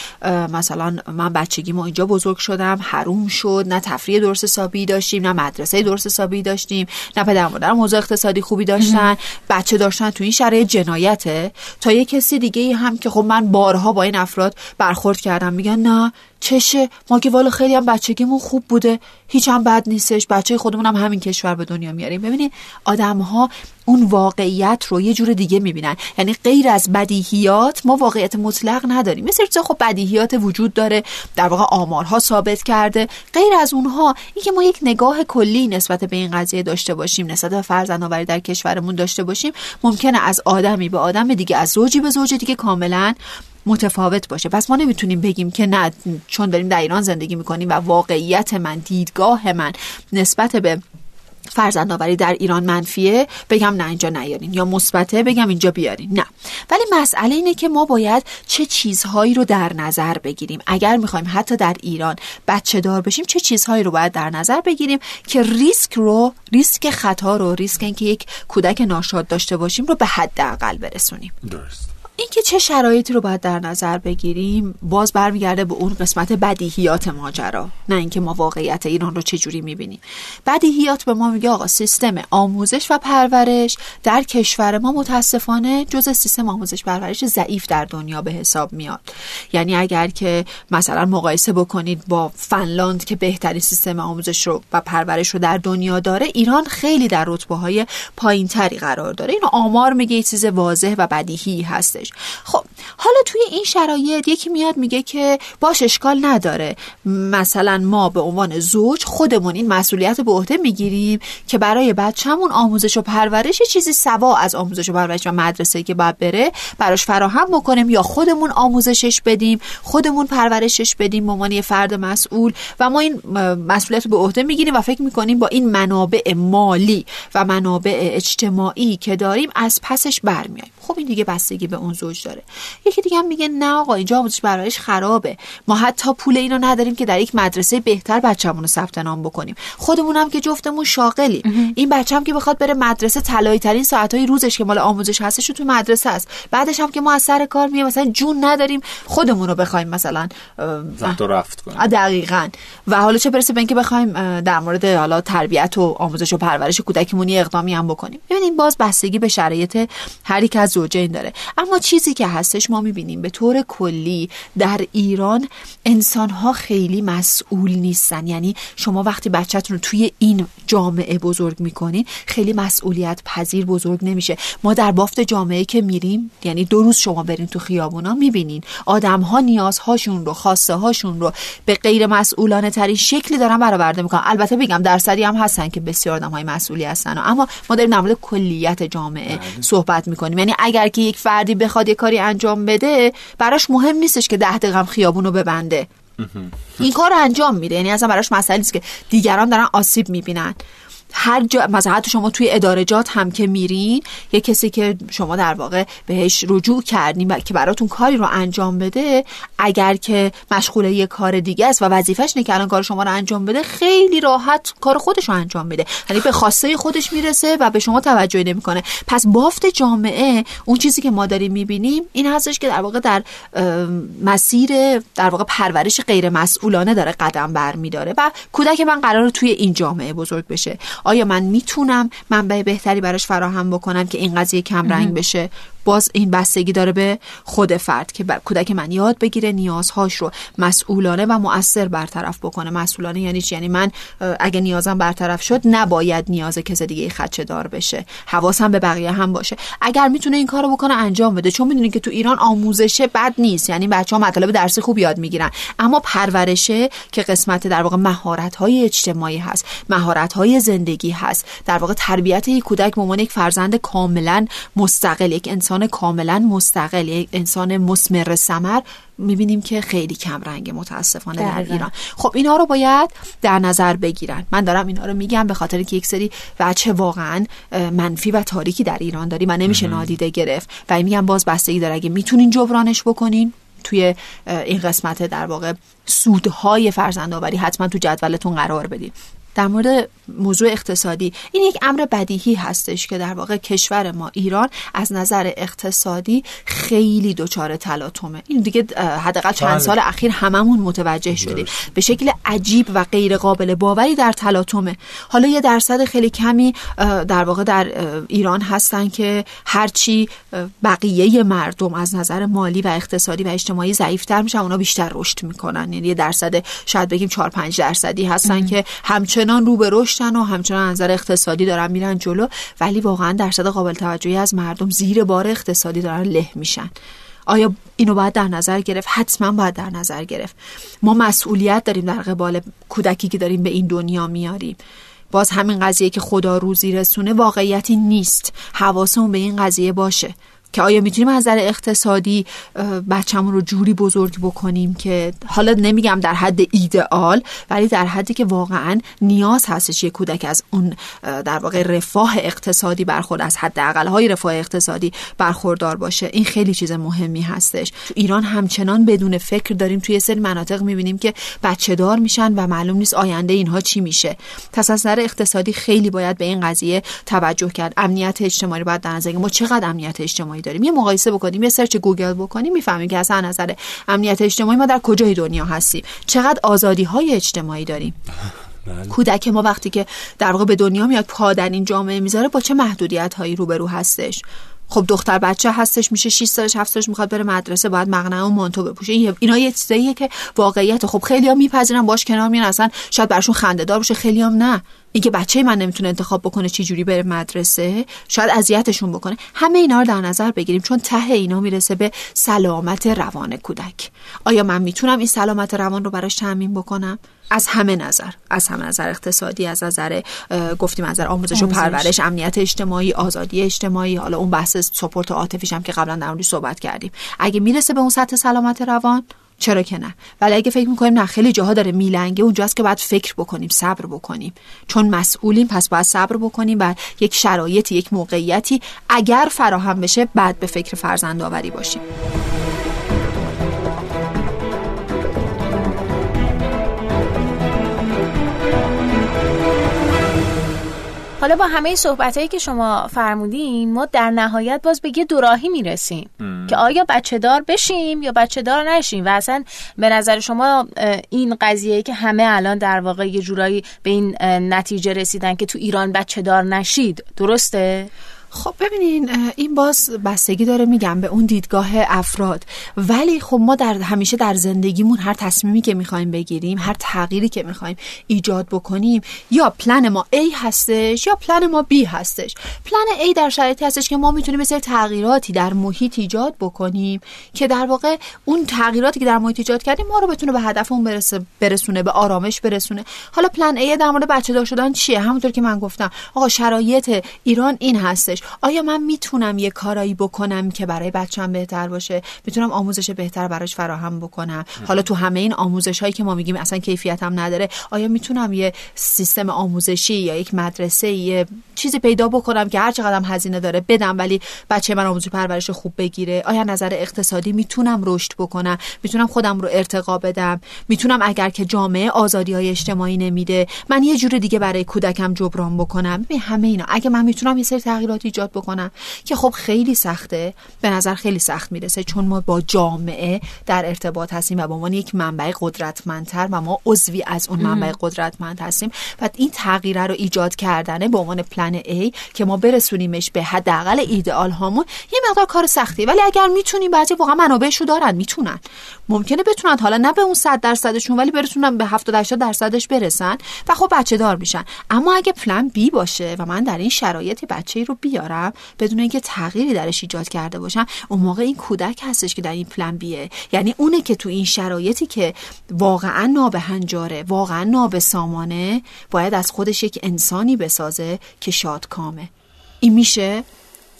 مثلا من بچگیمو اینجا بزرگ شدم حروم شد نه تفریح درست حسابی داشتیم نه مدرسه درست حسابی داشتیم نه پدر مادر موضوع اقتصادی خوبی داشتن بچه داشتن تو این شرایط جنایته. تا یه کسی دیگه هم که خب من بارها با این افراد برخورد کردم میگن نه چشه. ما که والا خیلی هم بچگیمون خوب بوده. هیچ هم بد نیستش. بچه خودمون هم همین کشور به دنیا میاریم. ببینید آدم ها اون واقعیت رو یه جور دیگه می‌بینن. یعنی غیر از بدیهیات ما واقعیت مطلق نداریم. مثل چیزا خب بدیهیات وجود داره. در واقع آمارها ثابت کرده. غیر از اونها اینکه ما یک نگاه کلی نسبت به این قضیه داشته باشیم نسبت به فرزند در کشورمون داشته باشیم ممکنه از آدمی به آدم دیگه از زوجی به زوج دیگه کاملا متفاوت باشه. پس ما نمی‌تونیم بگیم که نه چون داریم در ایران زندگی می‌کنیم و واقعیت من دیدگاه من نسبت به فرزندآوری در ایران منفیه بگم نه اینجا نیارین. یا مثبته بگم اینجا بیارین. نه. ولی مسئله اینه که ما باید چه چیزهایی رو در نظر بگیریم. اگر می‌خوایم حتی در ایران بچه دار بشیم چه چیزهایی رو باید در نظر بگیریم که ریسک رو ریسک خطا رو ریسک اینکه یک کودک ناشاد داشته باشیم رو به حداقل برسونیم. درست. اینکه چه شرایطی رو باید در نظر بگیریم باز برمیگرده به اون قسمت بدیهیات ماجرا. نه اینکه ما واقعیت ایران رو چجوری می‌بینیم. بدیهیات به ما میگه آقا سیستم آموزش و پرورش در کشور ما متاسفانه جز سیستم آموزش پرورش ضعیف در دنیا به حساب میاد. یعنی اگر که مثلا مقایسه بکنید با فنلاند که بهترین سیستم آموزش رو و پرورش رو در دنیا داره ایران خیلی در رتبه های پایینتری قرار داره. اینو آمار میگه چیز واضح و بدیهی هستش. خب حالا توی این شرایط یکی میاد میگه که باش اشکال نداره. مثلا ما به عنوان زوج خودمون این مسئولیت به عهده می‌گیریم که برای بچه‌مون آموزش و پرورش چیزی سوا از آموزش و پرورش و مدرسه که باید بره براش فراهم بکنیم یا خودمون آموزشش بدیم خودمون پرورشش بدیم به عنوان فرد مسئول و ما این مسئولیت به عهده می‌گیریم و فکر می‌کنیم با این منابع مالی و منابع اجتماعی که داریم از پسش برمیایم خب این دیگه بستگی به اون زوج داره. یکی دیگه هم میگه نه آقا اینجا آموزش پرورش خرابه. ما حتی پول اینو نداریم که در یک مدرسه بهتر بچه‌مون رو ثبت نام بکنیم. خودمون هم که جفتمون شاغلیم. این بچه هم که بخواد بره مدرسه طلایی ترین ساعت‌های روزش که مال آموزش هستش تو مدرسه است. بعدش هم که ما از سر کار میایم مثلا جون نداریم خودمون رو بخوایم مثلا رفت و رفت کنیم. دقیقاً. و حالا چه برسه به اینکه بخوایم در مورد حالا تربیت و آموزش و پرورش کودکمون اقدامی هم بکنیم. ببینیم باز بستگی به شرایط هر یک از زوجین داره. اما چیزی که هستش ما می‌بینیم. به طور کلی در ایران انسان ها خیلی مسئول نیستن. یعنی شما وقتی بچهتون رو توی این جامعه بزرگ می‌کنین خیلی مسئولیت پذیر بزرگ نمیشه. ما در بافت جامعه که میریم یعنی دو روز شما برین تو خیابونا می‌بینین. آدم ها نیازهاشون رو خواسته هاشون رو به غیر مسئولانه ترین شکلی دارن برآورده می‌کنن. البته بگم درصدی هم هستن که بسیار آدم های مسئولی هستن. اما ما داریم در کلیت جامعه بله. صحبت می‌کنیم. یعنی اگر که یک فردی بخواد یه کاری انجام بده براش مهم نیستش که ده دقیقه خیابون رو ببنده. این کار رو انجام میده. یعنی اصلا براش مسئله نیست که دیگران دارن آسیب می‌بینن. هر جا مثلا حتی شما توی ادارجات هم که میرین یه کسی که شما در واقع بهش رجوع کردین که براتون کاری رو انجام بده اگر که مشغول یه کار دیگه است و وظیفش اینه که الان کار شما رو انجام بده خیلی راحت کار خودش رو انجام میده یعنی به خواسته خودش می‌رسه و به شما توجهی نمی‌کنه. پس بافت جامعه اون چیزی که ما داریم می‌بینیم این هستش که در واقع در مسیر در واقع پرورش غیر مسئولانه داره قدم برمیداره و کودک من قرار توی این جامعه بزرگ بشه. آیا من می‌تونم منبع بهتری براش فراهم بکنم که این قضیه کم رنگ بشه؟ باز این بستگی داره به خود فرد که کودک من یاد بگیره نیازهاش رو مسئولانه و مؤثر برطرف بکنه. مسئولانه یعنی چی؟ یعنی من اگه نیازم برطرف شد نباید نیاز کس دیگه خدچه دار بشه. حواسم به بقیه هم باشه. اگر می‌تونه این کارو بکنه انجام بده. چون می‌دونین که تو ایران آموزش بد نیست. یعنی بچه ها مطالب درسی خوب یاد می‌گیرن. اما پرورشه که قسمت در واقع مهارت های اجتماعی هست مهارت های زندگی هست در واقع تربیت یک کودک به یک فرزند کاملا مستقل یک انسان انسان کاملا مستقل یک انسان مسمر سمر می‌بینیم که خیلی کم رنگ متاسفانه در ایران. خب اینا رو باید در نظر بگیرن. من دارم اینا رو میگم به خاطر که یک سری بچه واقعا منفی و تاریکی در ایران داریم و نمیشه نادیده گرفت. و میگم باز بستگی داره اگه می‌تونین جبرانش بکنین توی این قسمت در واقع سودهای فرزندآوری حتما تو جدولتون قرار بدید در مورد موضوع اقتصادی. این یک امر بدیهی هستش که در واقع کشور ما ایران از نظر اقتصادی خیلی دچار تلاطمه. این دیگه حداقل چند بله. سال اخیر هممون متوجه شدیم. به شکل عجیب و غیر قابل باوری در تلاطمه. حالا یه درصد خیلی کمی در واقع در ایران هستن که هرچی بقیه مردم از نظر مالی و اقتصادی و اجتماعی ضعیفتر میشن اونا بیشتر رشد می‌کنن. یعنی یه درصد شاید بگیم 4 5 درصدی هستن که همچنان رو به رشدن و همچنان نظر اقتصادی دارن میرن جلو ولی واقعا درصد قابل توجهی از مردم زیر بار اقتصادی دارن له میشن. آیا اینو باید در نظر گرفت؟ حتما باید در نظر گرفت. ما مسئولیت داریم در قبال کودکی که داریم به این دنیا میاریم. باز همین قضیه که خدا روزی رسونه واقعیتی نیست. حواسمون به این قضیه باشه. که آیا می‌تونیم از نظر اقتصادی بچه‌مون رو جوری بزرگ بکنیم که حالا نمیگم در حد ایدئال ولی در حدی که واقعا نیاز هستش یه کودک از اون در واقع رفاه اقتصادی برخورد از حد های رفاه اقتصادی برخوردار باشه. این خیلی چیز مهمی هستش. تو ایران همچنان بدون فکر داریم تو یه سری مناطق می‌بینیم که بچه دار میشن و معلوم نیست آینده اینها چی میشه. پس از نظر اقتصادی خیلی باید به این قضیه توجه کرد. امنیت اجتماعی باید در نظر ما چقدر امنیت اجتماعی داریم. یه مقایسه بکنیم یه search گوگل بکنیم می‌فهمیم که اصلا نظر امنیت اجتماعی ما در کجای دنیا هستیم. چقدر آزادی های اجتماعی داریم. بله. کودک ما وقتی که در واقع به دنیا میاد پا در این جامعه می‌ذاره با چه محدودیت هایی روبرو هستش؟ خب دختر بچه هستش میشه 6 سالش 7 سالش می‌خواد بره مدرسه باید مقنعه و مانتو بپوشه. اینا یه چیزاییه که واقعیت. خب خیلی ها میپذیرن باش کنار میان اصلا شاید برشون خنده دار باشه خیلی هم نه. اینکه بچه من نمی‌تونه انتخاب بکنه چی جوری بره مدرسه شاید اذیتشون بکنه. همه اینا رو در نظر بگیریم چون ته اینا می‌رسه به سلامت روان کودک. آیا من می‌تونم این سلامت روان رو براش تامین بکنم؟ از همه نظر. از همه نظر اقتصادی از نظر گفتیم از نظر آموزش و پرورش امنیت اجتماعی آزادی اجتماعی. حالا اون بحث سپورت عاطفیش هم که قبلا در صحبت کردیم. اگه می‌رسه به اون سطح سلامت روان چرا که نه؟ ولی اگه فکر می‌کنیم نه خیلی جاها داره میلنگه. اونجاست که باید فکر بکنیم صبر بکنیم. چون مسئولیم پس باید صبر بکنیم و یک شرایطی یک موقعیتی اگر فراهم بشه بعد به فکر فرزند آوری باشیم. حالا با همه صحبت هایی که شما فرمودین ما در نهایت باز به یه دوراهی می‌رسیم که آیا بچه دار بشیم یا بچه دار نشیم و اصلا به نظر شما این قضیه که همه الان در واقع یه جورایی به این نتیجه رسیدن که تو ایران بچه دار نشید درسته؟ خب ببینین این باز بستگی داره میگم به اون دیدگاه افراد. ولی خب ما در همیشه در زندگیمون هر تصمیمی که می‌خوایم بگیریم هر تغییری که می‌خوایم ایجاد بکنیم یا پلن ما A هستش یا پلن ما B هستش. پلن A در شرایطی هستش که ما می‌تونیم مثل تغییراتی در محیط ایجاد بکنیم که در واقع اون تغییراتی که در محیط ایجاد کردیم ما رو بتونه به هدفمون برسه برسونه به آرامش برسونه. حالا پلن A در مورد بچه دار شدن چیه؟ همونطور که من گفتم آقا شرایط ایران این هستش. آیا من می‌تونم یه کارایی بکنم که برای بچم بهتر باشه؟ می‌تونم آموزش بهتر براش فراهم بکنم. حالا تو همه این آموزش هایی که ما میگیم اصلا کیفیت هم نداره آیا می‌تونم یه سیستم آموزشی یا یک مدرسه یه چیزی پیدا بکنم که هر چقدر هزینه داره بدم ولی بچه من آموزش پرورش خوب بگیره؟ آیا نظر اقتصادی می‌تونم رشد بکنم؟ می‌تونم خودم رو ارتقا بدم؟ می‌تونم اگر که جامعه آزادی های اجتماعی نمیده من یه جور دیگه برای کودکم جبران بکنم؟ همه اینا. اگه من می‌تونم یه سری تغییراتی ایجاد بکنم. که خب خیلی سخته. به نظر خیلی سخت می‌رسه. چون ما با جامعه در ارتباط هستیم و به عنوان یک منبع قدرتمندتر و ما عضوی از اون منبع قدرتمند هستیم. و این تغییر رو ایجاد کردنه به عنوان پلن A که ما برسونیمش به حداقل ایدئال هامون یه مقدار کار سختی. ولی اگر می‌تونیم بعضی واقعا منابعشو دارن می‌تونن. ممکنه بتونن حالا نه به اون 100 درصدشون ولی برسونن به 70 80 درصدش برسن و خب بچه دار میشن. اما اگه پلن B باشه و من در این شرایط بچه رو بیارم بدون اینکه تغییری درش ایجاد کرده باشم اون موقع این کودک هستش که در این پلن بیه. یعنی اونه که تو این شرایطی که واقعا نابهنجاره واقعا نابسامانه باید از خودش یک انسانی بسازه که شادکامه. این میشه؟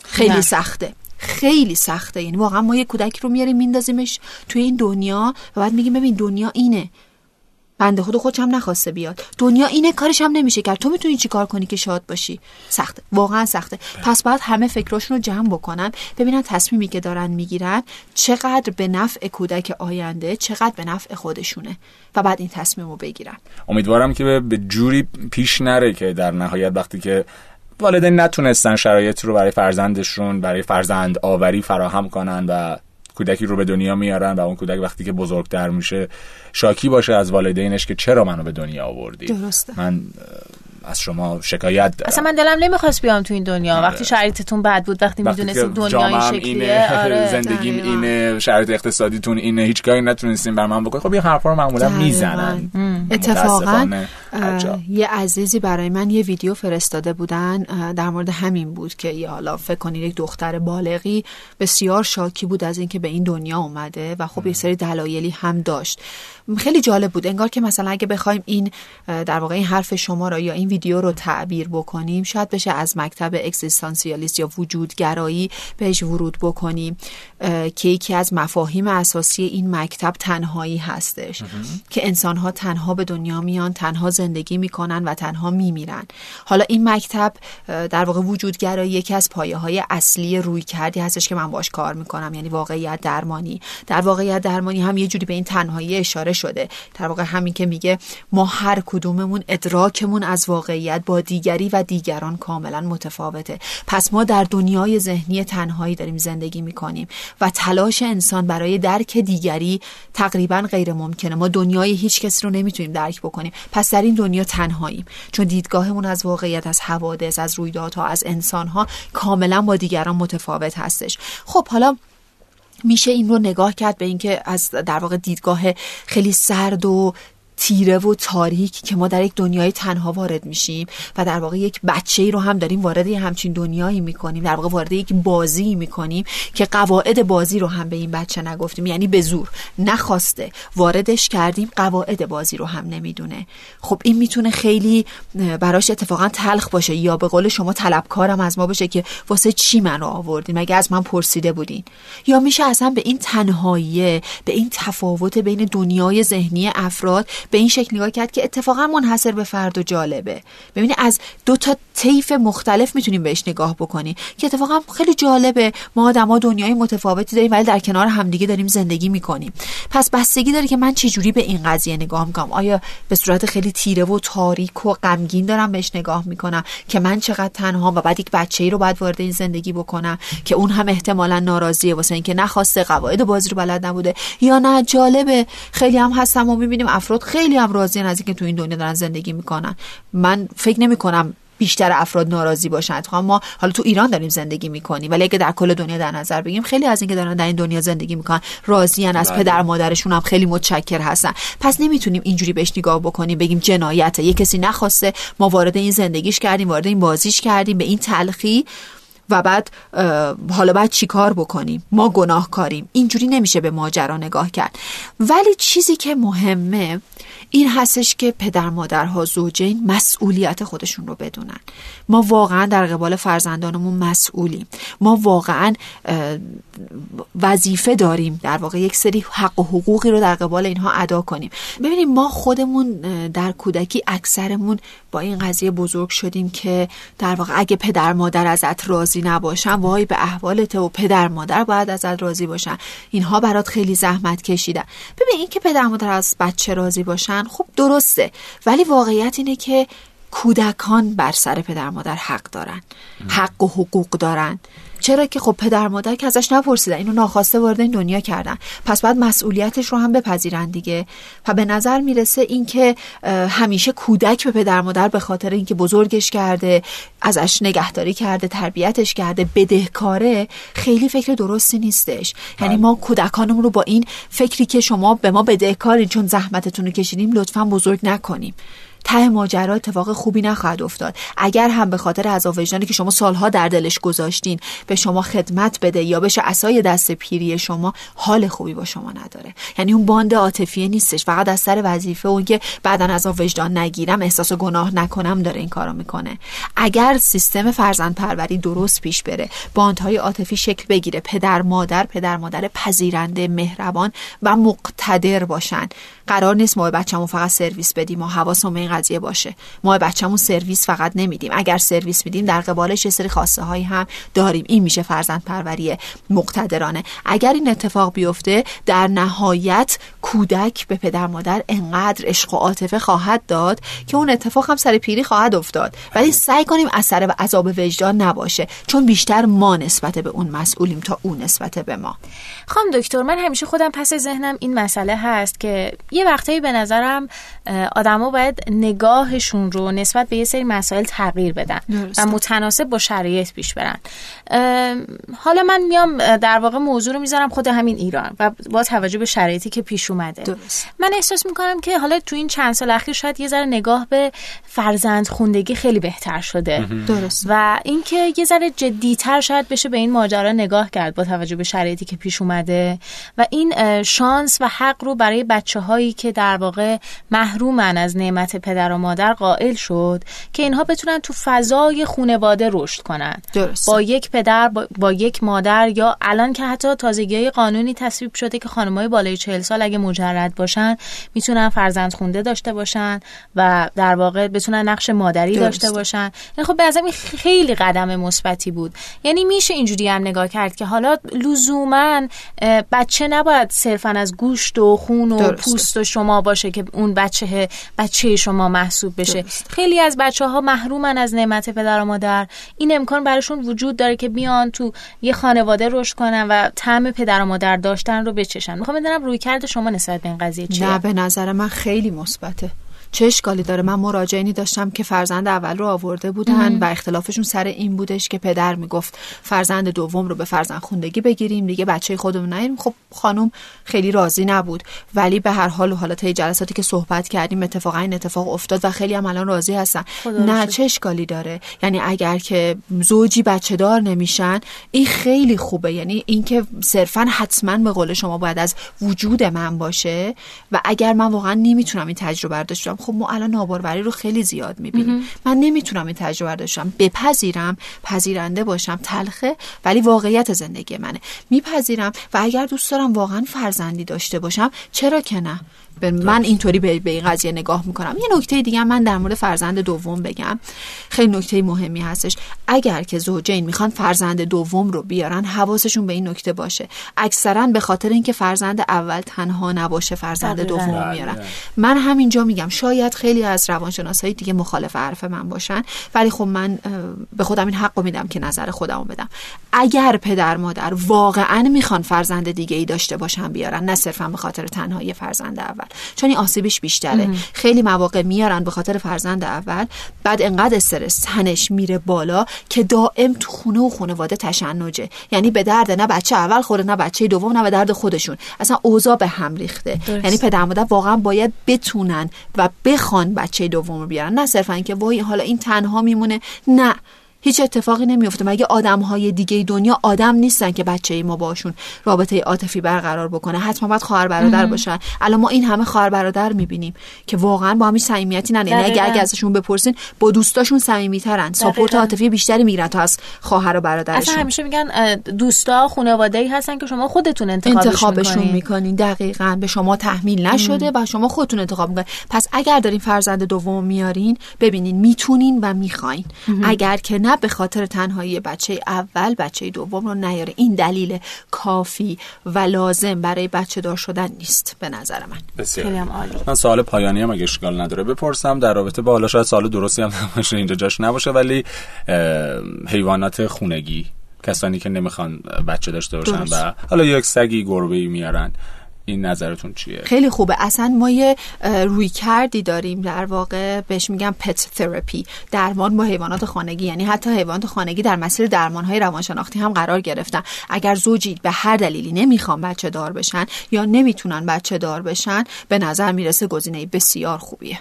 خیلی سخته. خیلی سخته. یعنی واقعا ما یه کودک رو میاریم میندازیمش توی این دنیا و بعد میگیم ببین دنیا اینه. بنده خود خودش هم نخواسته بیاد. دنیا اینه کارش هم نمیشه کرد. تو می‌تونی چیکار کنی که شاد باشی؟ سخته. واقعا سخته. پس باید همه فکراشون رو جمع بکنن ببینن تصمیمی که دارن می‌گیرن چقدر به نفع کودک آینده چقدر به نفع خودشونه و بعد این تصمیم رو بگیرن. امیدوارم که به جوری پیش نره که در نهایت وقتی که والدین نتونستن شرایط رو برای فرزندشون برای فرزند آوری فراهم کنن و کودکی رو به دنیا میارن و اون کودک وقتی که بزرگتر میشه شاکی باشه از والدینش که چرا منو به دنیا آوردی؟ درسته. من از شما شکایت دارم. اصلا من دلم نمی‌خواست بیام تو این دنیا. آره. وقتی شرایطتون بد بود وقتی وقتی می‌دونستیم دنیا این شکلیه اینه آره زندگیم دقیقاً. اینه شرایط اقتصادیتون اینه هیچ کاری نتونستیم بر من بکنید خب یه حرفا رو معمولا. می‌زنن. اتفاقا یه عزیزی برای من یه ویدیو فرستاده بودن در مورد همین بود که یه حالا فکر کنید یک دختر بالغی بسیار شاکی بود از اینکه به این دنیا اومده و خب یه سری دلایلی هم داشت. خیلی جالب بود. انگار که مثلا اگه بخوایم این در واقع این حرف شما را یا این ویدیو رو تعبیر بکنیم شاید بشه از مکتب اگزیستانسیالیست یا وجودگرایی بهش ورود بکنیم که یکی از مفاهیم اساسی این مکتب تنهایی هستش. که انسان ها تنها به دنیا میان تنها زندگی می‌کنن و تنها میمیرن. حالا این مکتب در واقع وجودگرایی یکی از پایه های اصلی روی کردی هستش که من باش کار می‌کنم یعنی واقعیت درمانی. در واقعیت درمانی هم یه جوری به این تنهایی اشاره شده. در واقع همین که میگه ما هر کدوممون ادراکمون از واقعیت با دیگری و دیگران کاملا متفاوته. پس ما در دنیای ذهنی تنهایی داریم زندگی می‌کنیم و تلاش انسان برای درک دیگری تقریبا غیر ممکنه. ما دنیای هیچ کسی رو نمی‌تونیم درک بکنیم. پس در این دنیا تنهاییم. چون دیدگاهمون از واقعیت از حوادث از رویدادها از انسانها کاملا با دیگران متفاوت هستش. خب حالا میشه این رو نگاه کرد به اینکه از در واقع دیدگاه خیلی سرد و تیره و تاریک که ما در یک دنیای تنها وارد میشیم و در واقع یک بچه ای رو هم داریم وارد همچین دنیایی می‌کنیم در واقع وارد یک بازی می‌کنیم که قواعد بازی رو هم به این بچه نگفتیم. یعنی به زور نخواسته واردش کردیم قواعد بازی رو هم نمی‌دونه. خب این می‌تونه خیلی براش اتفاقا تلخ باشه یا به قول شما طلبکارم از ما باشه که واسه چی منو آوردین؟ مگه از من پرسیده بودین؟ یا میشه اصلا به این تنهایی به این تفاوت بین دنیای ذهنی افراد به این شکل نگاه کرد که اتفاقا منحصر به فرد و جالبه. ببینید از دو تا طیف مختلف می‌تونیم بهش نگاه بکنیم که اتفاقا خیلی جالبه. ما آدما دنیای متفاوتی داریم ولی در کنار همدیگه داریم زندگی می‌کنیم. پس بستگی داره که من چجوری به این قضیه نگاه می‌کنم. آیا به صورت خیلی تیره و تاریک و غمگین دارم بهش نگاه می‌کنم که من چقدر تنها و بعد یک بچه ای رو باید وارد این زندگی بکنم که اون هم احتمالا ناراضیه واسه اینکه نخواسته قواعد بازی رو بلد نبوده؟ یا نه جالبه. خیلی هم هستم و می‌بینیم افراد خیلی هم راضیان از اینکه تو این دنیا دارن زندگی می‌کنن. من فکر نمی کنم بیشتر افراد ناراضی باشن. اتفاقا ما حالا تو ایران داریم زندگی می‌کنیم ولی اگه در کل دنیا در نظر بگیریم خیلی از اینکه دارن در این دنیا زندگی می‌کنن راضیان از بله. پدر مادرشون هم خیلی متشکر هستن. پس نمی‌تونیم اینجوری بهش نگاه بکنیم بگیم جنایته یه کسی نخواسته ما وارد این زندگیش کردیم وارد این بازیش کردیم به این تلخی و بعد حالا بعد چیکار بکنیم؟ ما گناهکاریم. اینجوری نمیشه به ماجرا نگاه کرد. ولی چیزی که مهمه این هستش که پدر مادرها زوجین مسئولیت خودشون رو بدونن. ما واقعا در قبال فرزندانمون مسئولیم. ما واقعا وظیفه داریم در واقع یک سری حق و حقوقی رو در قبال اینها ادا کنیم. ببینیم ما خودمون در کودکی اکثرمون با این قضیه بزرگ شدیم که در واقع اگه پدر مادر ازت راضی نباشن وای به احوالت و پدر مادر باید ازت راضی باشن. اینها برات خیلی زحمت کشیدن. ببین این که پدر مادر از بچه راضی باشن خب درسته ولی واقعیت اینه که کودکان بر سر پدر مادر حق دارن حق و حقوق دارن. چرا که خب پدر مادر که ازش نپرسیدن اینو ناخواسته وارد این دنیا کردن. پس باید مسئولیتش رو هم بپذیرن دیگه. و به نظر می‌رسه اینکه همیشه کودک به پدر مادر به خاطر اینکه بزرگش کرده ازش نگهداری کرده تربیتش کرده بدهکاره خیلی فکر درستی نیستش. یعنی ما کودکانمون رو با این فکری که شما به ما بدهکارین چون زحمتتون رو کشیدیم لطفا بزرگ نکنیم. ته ماجرا اتفاق خوبی نخواهد افتاد. اگر هم به خاطر عذاب وجدانی که شما سالها در دلش گذاشتین به شما خدمت بده یا بشه اسای دست پیری شما حال خوبی با شما نداره. یعنی اون باند عاطفی نیستش. فقط از سر وظیفه اون که بعدا عذاب وجدان نگیرم احساس گناه نکنم داره این کارو می‌کنه. اگر سیستم فرزند پروری درست پیش بره باندهای عاطفی شکل بگیره پدر مادر پدر مادر پذیرنده مهربان و مقتدر باشن. قرار نیست ما بچه‌مون فقط سرویس بدیم و حواسمون به این قضیه باشه. ما بچه‌مون سرویس فقط نمیدیم. اگر سرویس میدیم در قبالش یه سری خواسته هایی هم داریم. این میشه فرزند پروری مقتدرانه. اگر این اتفاق بیفته در نهایت کودک به پدر مادر انقدر عشق و عاطفه خواهد داد که اون اتفاق هم سر پیری خواهد افتاد. ولی سعی کنیم اثر و عذاب وجدان نباشه چون بیشتر ما نسبت به اون مسئولیم تا اون نسبت به ما. خانم دکتر من همیشه خودم پس ذهنم این مسئله هست که یه وقتایی به نظرم آدما باید نگاهشون رو نسبت به یه سری مسائل تغییر بدن و متناسب با شرایط پیش برن. حالا من میام در واقع موضوع رو می‌ذارم خود همین ایران و با توجه به شرایطی که پیش اومده. درست. من احساس می‌کنم که حالا تو این چند سال اخیر شاید یه ذره نگاه به فرزند خوندگی خیلی بهتر شده. درست. و اینکه یه ذره جدیتر شاید بشه به این ماجرا نگاه کرد با توجه به شرایطی که پیش اومده. و این شانس و حق رو برای بچه که در واقع محرومن از نعمت پدر و مادر قائل شد که اینها بتونن تو فضای خونواده رشد کنن درست. با یک پدر با, با یک مادر یا الان که حتی تازگی های قانونی تصویب شده که خانمای بالای چهل سال اگه مجرد باشن می‌تونن فرزند خونده داشته باشن و در واقع بتونن نقش مادری درست. داشته باشن یعنی خب به این خیلی قدم مثبتی بود یعنی میشه اینجوری هم نگاه کرد که حالا لزوما بچه نباید صرفا از گوشت و خون و درسته. پوست شما باشه که اون بچه بچه شما محسوب بشه. درسته. خیلی از بچه ها محرومن از نعمت پدر و مادر. این امکان براشون وجود داره که بیان تو یه خانواده رشد کنن و طعم پدر و مادر داشتن رو بچشن. می‌خوام بدونم روی کرد شما نسبت به این قضیه چیه؟ نه به نظر من خیلی مثبته. چه اشکالی داره؟ من مراجعینی داشتم که فرزند اول رو آورده بودن و اختلافشون سر این بودش که پدر می‌گفت فرزند دوم رو به فرزند خوندگی بگیریم دیگه بچه خودمون نگیریم خب خانم خیلی راضی نبود. ولی به هر حال و حالا تا جلساتی که صحبت کردیم اتفاقا این اتفاق افتاد و خیلی هم الان راضی هستن. نه چه اشکالی داره؟ یعنی اگر که زوجی بچه دار نمیشن این خیلی خوبه. یعنی اینکه صرفا حتما به قول شما باید از وجود من باشه و اگر من واقعا نمی‌تونم این تجربه رو داشته باشم. خب ما الان ناباروری رو خیلی زیاد می‌بینیم. من نمی‌تونم این تجربه باشم. بپذیرم پذیرنده باشم تلخه ولی واقعیت زندگی منه. میپذیرم و اگر دوست دارم واقعا فرزندی داشته باشم چرا که نه؟ به من اینطوری به به این قضیه نگاه می‌کنم. یه نکته دیگه من در مورد فرزند دوم بگم. خیلی نکته مهمی هستش. اگر که زوجین می‌خوان فرزند دوم رو بیارن حواسشون به این نکته باشه. اکثرا به خاطر اینکه فرزند اول تنها نباشه فرزند. دوم رو بله. میارن. من همینجا میگم شاید خیلی از روانشناسایی دیگه مخالف حرف من باشن ولی خب من به خودم این حق رو میدم که نظر خودمو بدم. اگر پدر مادر واقعا می‌خوان فرزند دیگه ای داشته باشن بیارن نه صرفا به خاطر تنهایی فرزند اول. چون این آسیبش بیشتره. خیلی مواقع میارن به خاطر فرزند اول بعد انقدر استرس تنش میره بالا که دائم تو خونه و خانواده تشنجه. یعنی به درد نه بچه اول خوره نه بچه دوم نه به درد خودشون. اصلا اوضاع به هم ریخته. درست. یعنی پدر مادر واقعا باید بتونن و بخوان بچه دوم رو بیارن. نه صرفا اینکه وای حالا این تنها میمونه. نه. هیچ اتفاقی نمیفته مگه آدم های دیگه دنیا آدم نیستن که بچه ما باشون رابطه عاطفی برقرار بکنه؟ حتما باید خواهر برادر باشن. الان ما این همه خواهر برادر می‌بینیم که واقعا با هم هیچ صمیمیتی ندارن یعنی اگه. اگه ازشون بپرسین با دوستاشون صمیمیترن. ساپورت. عاطفی بیشتری می‌گیرن تا از خواهر و برادرشون. اصلا همیشه میگن دوستا خانواده ای هستن که شما خودتون انتخابش انتخابشون می‌کنین. می‌کنین. دقیقا. به شما تحمیل نشده و شما خودتون انتخاب می‌کنین. پس اگر دارین فرزند دوم میارین ببینین می‌تونین و می‌خواین. اگر که نه به خاطر تنهایی بچه اول بچه دوم رو نیاره. این دلیل کافی و لازم برای بچه دار شدن نیست به نظر من. بسیار من سوال پایانی هم اگه اشکال نداره بپرسم. در رابطه با حالا شاید سوال درستی هم نباشه اینجا جاش نباشه ولی حیوانات خونگی کسانی که نمی‌خوان بچه داشته باشن درست. و حالا یک سگی گربه ای میارن. این نظرتون چیه؟ خیلی خوبه. اصلا ما یه روی کردی داریم در واقع بهش میگم پت تراپی درمان با حیوانات خانگی. یعنی حتی حیوانات خانگی در مسیر درمان های روانشناختی هم قرار گرفتن. اگر زوجی به هر دلیلی نمی‌خوان بچه دار بشن یا نمی‌تونن بچه دار بشن به نظر می‌رسه گزینه بسیار خوبیه.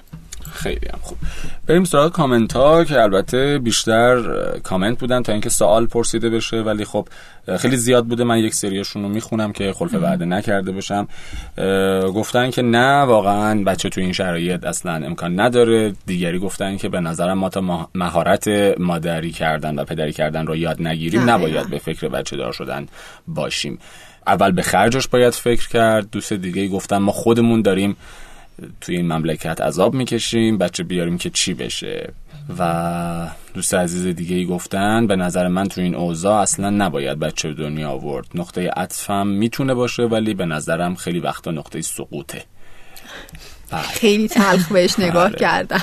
خیلی هم خوب. بریم سراغ کامنت ها که البته بیشتر کامنت بودن تا اینکه سوال پرسیده بشه ولی خب خیلی زیاد بوده. من یک سریاشون رو می‌خونم که خلف وعده نکرده باشم. گفتن که نه واقعا بچه تو این شرایط اصلا امکان نداره. دیگری گفتن که به نظرم ما تا مه- مهارت مادری کردن و پدری کردن رو یاد نگیریم. نباید به فکر بچه دار شدن باشیم. اول به خرجش باید فکر کرد. دوست دیگه گفتن ما خودمون داریم توی این مملکت عذاب می‌کشیم بچه بیاریم که چی بشه. و دوست عزیز دیگه ای گفتن به نظر من تو این اوضاع اصلا نباید بچه دنیا آورد. نقطه عطفم می‌تونه باشه ولی به نظرم خیلی وقتا نقطه سقوطه. بله. خیلی تلخ بهش نگاه آره. کردن.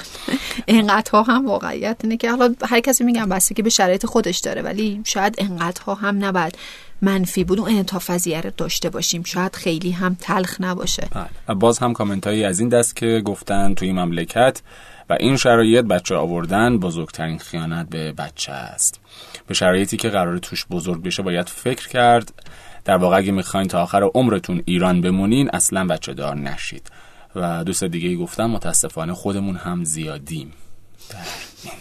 انقدرها هم واقعیت اینه که حالا هر کسی میگم بسته که به شرایط خودش داره ولی شاید انقدرها هم نباید. منفی بود. اون انعطاف داشته باشیم. شاید خیلی هم تلخ نباشه. بله. باز هم کامنت هایی از این دست که گفتن توی مملکت و این شرایط بچه آوردن بزرگترین خیانت به بچه است. به شرایطی که قرار توش بزرگ بشه باید فکر کرد. در واقع اگه می‌خواین تا آخر عمرتون ایران بمونین اصلا بچه دار نشید. و دوست دیگه ای گفتم متاسفانه خودمون هم زیادیم. در این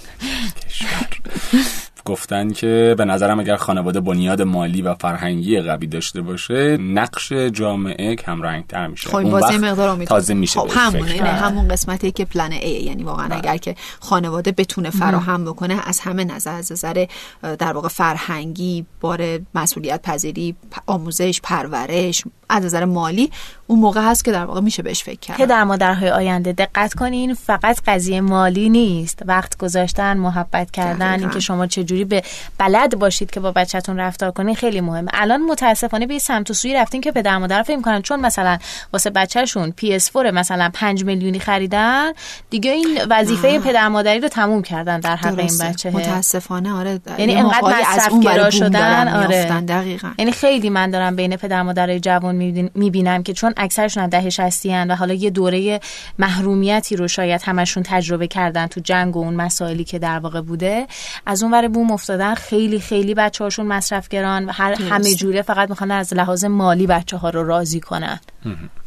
گفتن که به نظرم اگر خانواده بنیاد مالی و فرهنگی قوی داشته باشه نقش جامعه کم رنگ تر میشه. خب واسه مقدار تازه میشه خب همون اینه همون قسمتی که پلن ای یعنی واقعا بله. اگر که خانواده بتونه فراهم بکنه از همه نظر از نظر در واقع فرهنگی بار مسئولیت پذیری آموزش پرورش از نظر مالی اون موقع هست که در واقع میشه بهش فکر کرد. در مادرهای آینده دقت کنین فقط قضیه مالی نیست. وقت گذاشتن محبت کردن اینکه شما چه جوری به بلد باشید که با بچهتون رفتار کنین خیلی مهمه. الان متاسفانه به سمت و سوی رفتین که پدر مادر فکر کنن چون مثلا واسه بچهشون PS4 مثلا 5 میلیونی خریدن دیگه این وظیفه پدر مادری رو تموم کردن در حق این بچه متاسفانه آره. یعنی انقدر مصرف شدن آره. دقیقاً. یعنی خیلی من دارم بین پدر مادرای جوان می‌بینم که چون اکثرشون ده شستی و حالا یه دوره محرومیتی رو شاید همشون تجربه کردن تو جنگ و اون مسائلی که در واقع بوده. از اون ور بوم افتادن خیلی خیلی بچه هاشون مصرف گران و هر همه جوره فقط می‌خوان از لحاظ مالی بچه ها رو راضی کنن.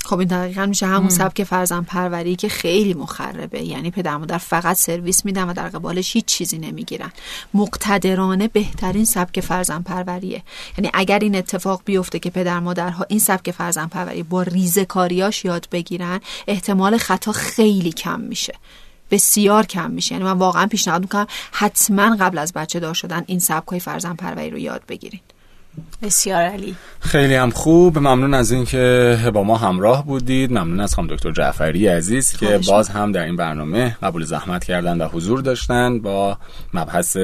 خب این دقیقا میشه همون سبک فرزن پروری که خیلی مخربه. یعنی پدر مادر فقط سرویس میدن و در قبالش هیچ چیزی نمی‌گیرن. مقتدرانه بهترین سبک فرزن پروریه. یعنی اگر این اتفاق بیفته که پدر مادرها این سبک فرزن پروری با ریزه کاریاش یاد بگیرن احتمال خطا خیلی کم میشه. بسیار کم میشه. یعنی من واقعا پیشنهاد می‌کنم حتما قبل از بچه دار شدن این سبک های فرزن پروری رو یاد بگیرید بسیار علی خیلی هم خوب. ممنون از اینکه با ما همراه بودید. ممنون از خانم دکتر جعفری عزیز که باز هم در این برنامه قبول زحمت کردن و حضور داشتن با مبحث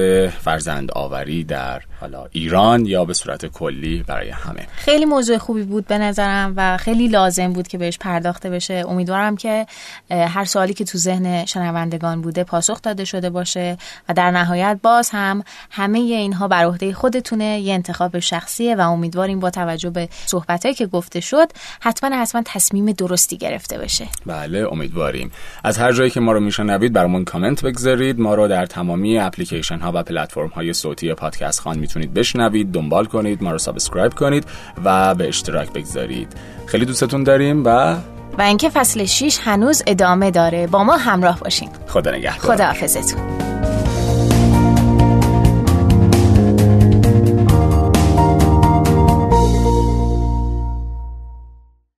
فرزند آوری در حالا ایران یا به صورت کلی برای همه. خیلی موضوع خوبی بود به نظرم و خیلی لازم بود که بهش پرداخته بشه. امیدوارم که هر سوالی که تو ذهن شنوندگان بوده پاسخ داده شده باشه و در نهایت باز هم همه اینها بر عهده خودتونه. یه انتخاب شخصیه و امیدواریم با توجه به صحبتهایی که گفته شد حتما حتما تصمیم درستی گرفته بشه. بله امیدواریم. از هر جایی که ما رو میشنوید برامون کامنت بگذارید. ما رو در تمامی اپلیکیشن ها و پلتفرم های صوتی پادکست خان می‌تونید بشنوید دنبال کنید ما رو subscribe کنید و به اشتراک بگذارید. خیلی دوستتون داریم و و اینکه فصل 6 هنوز ادامه داره. با ما همراه باشین. خدا نگهدار. خدا حافظتون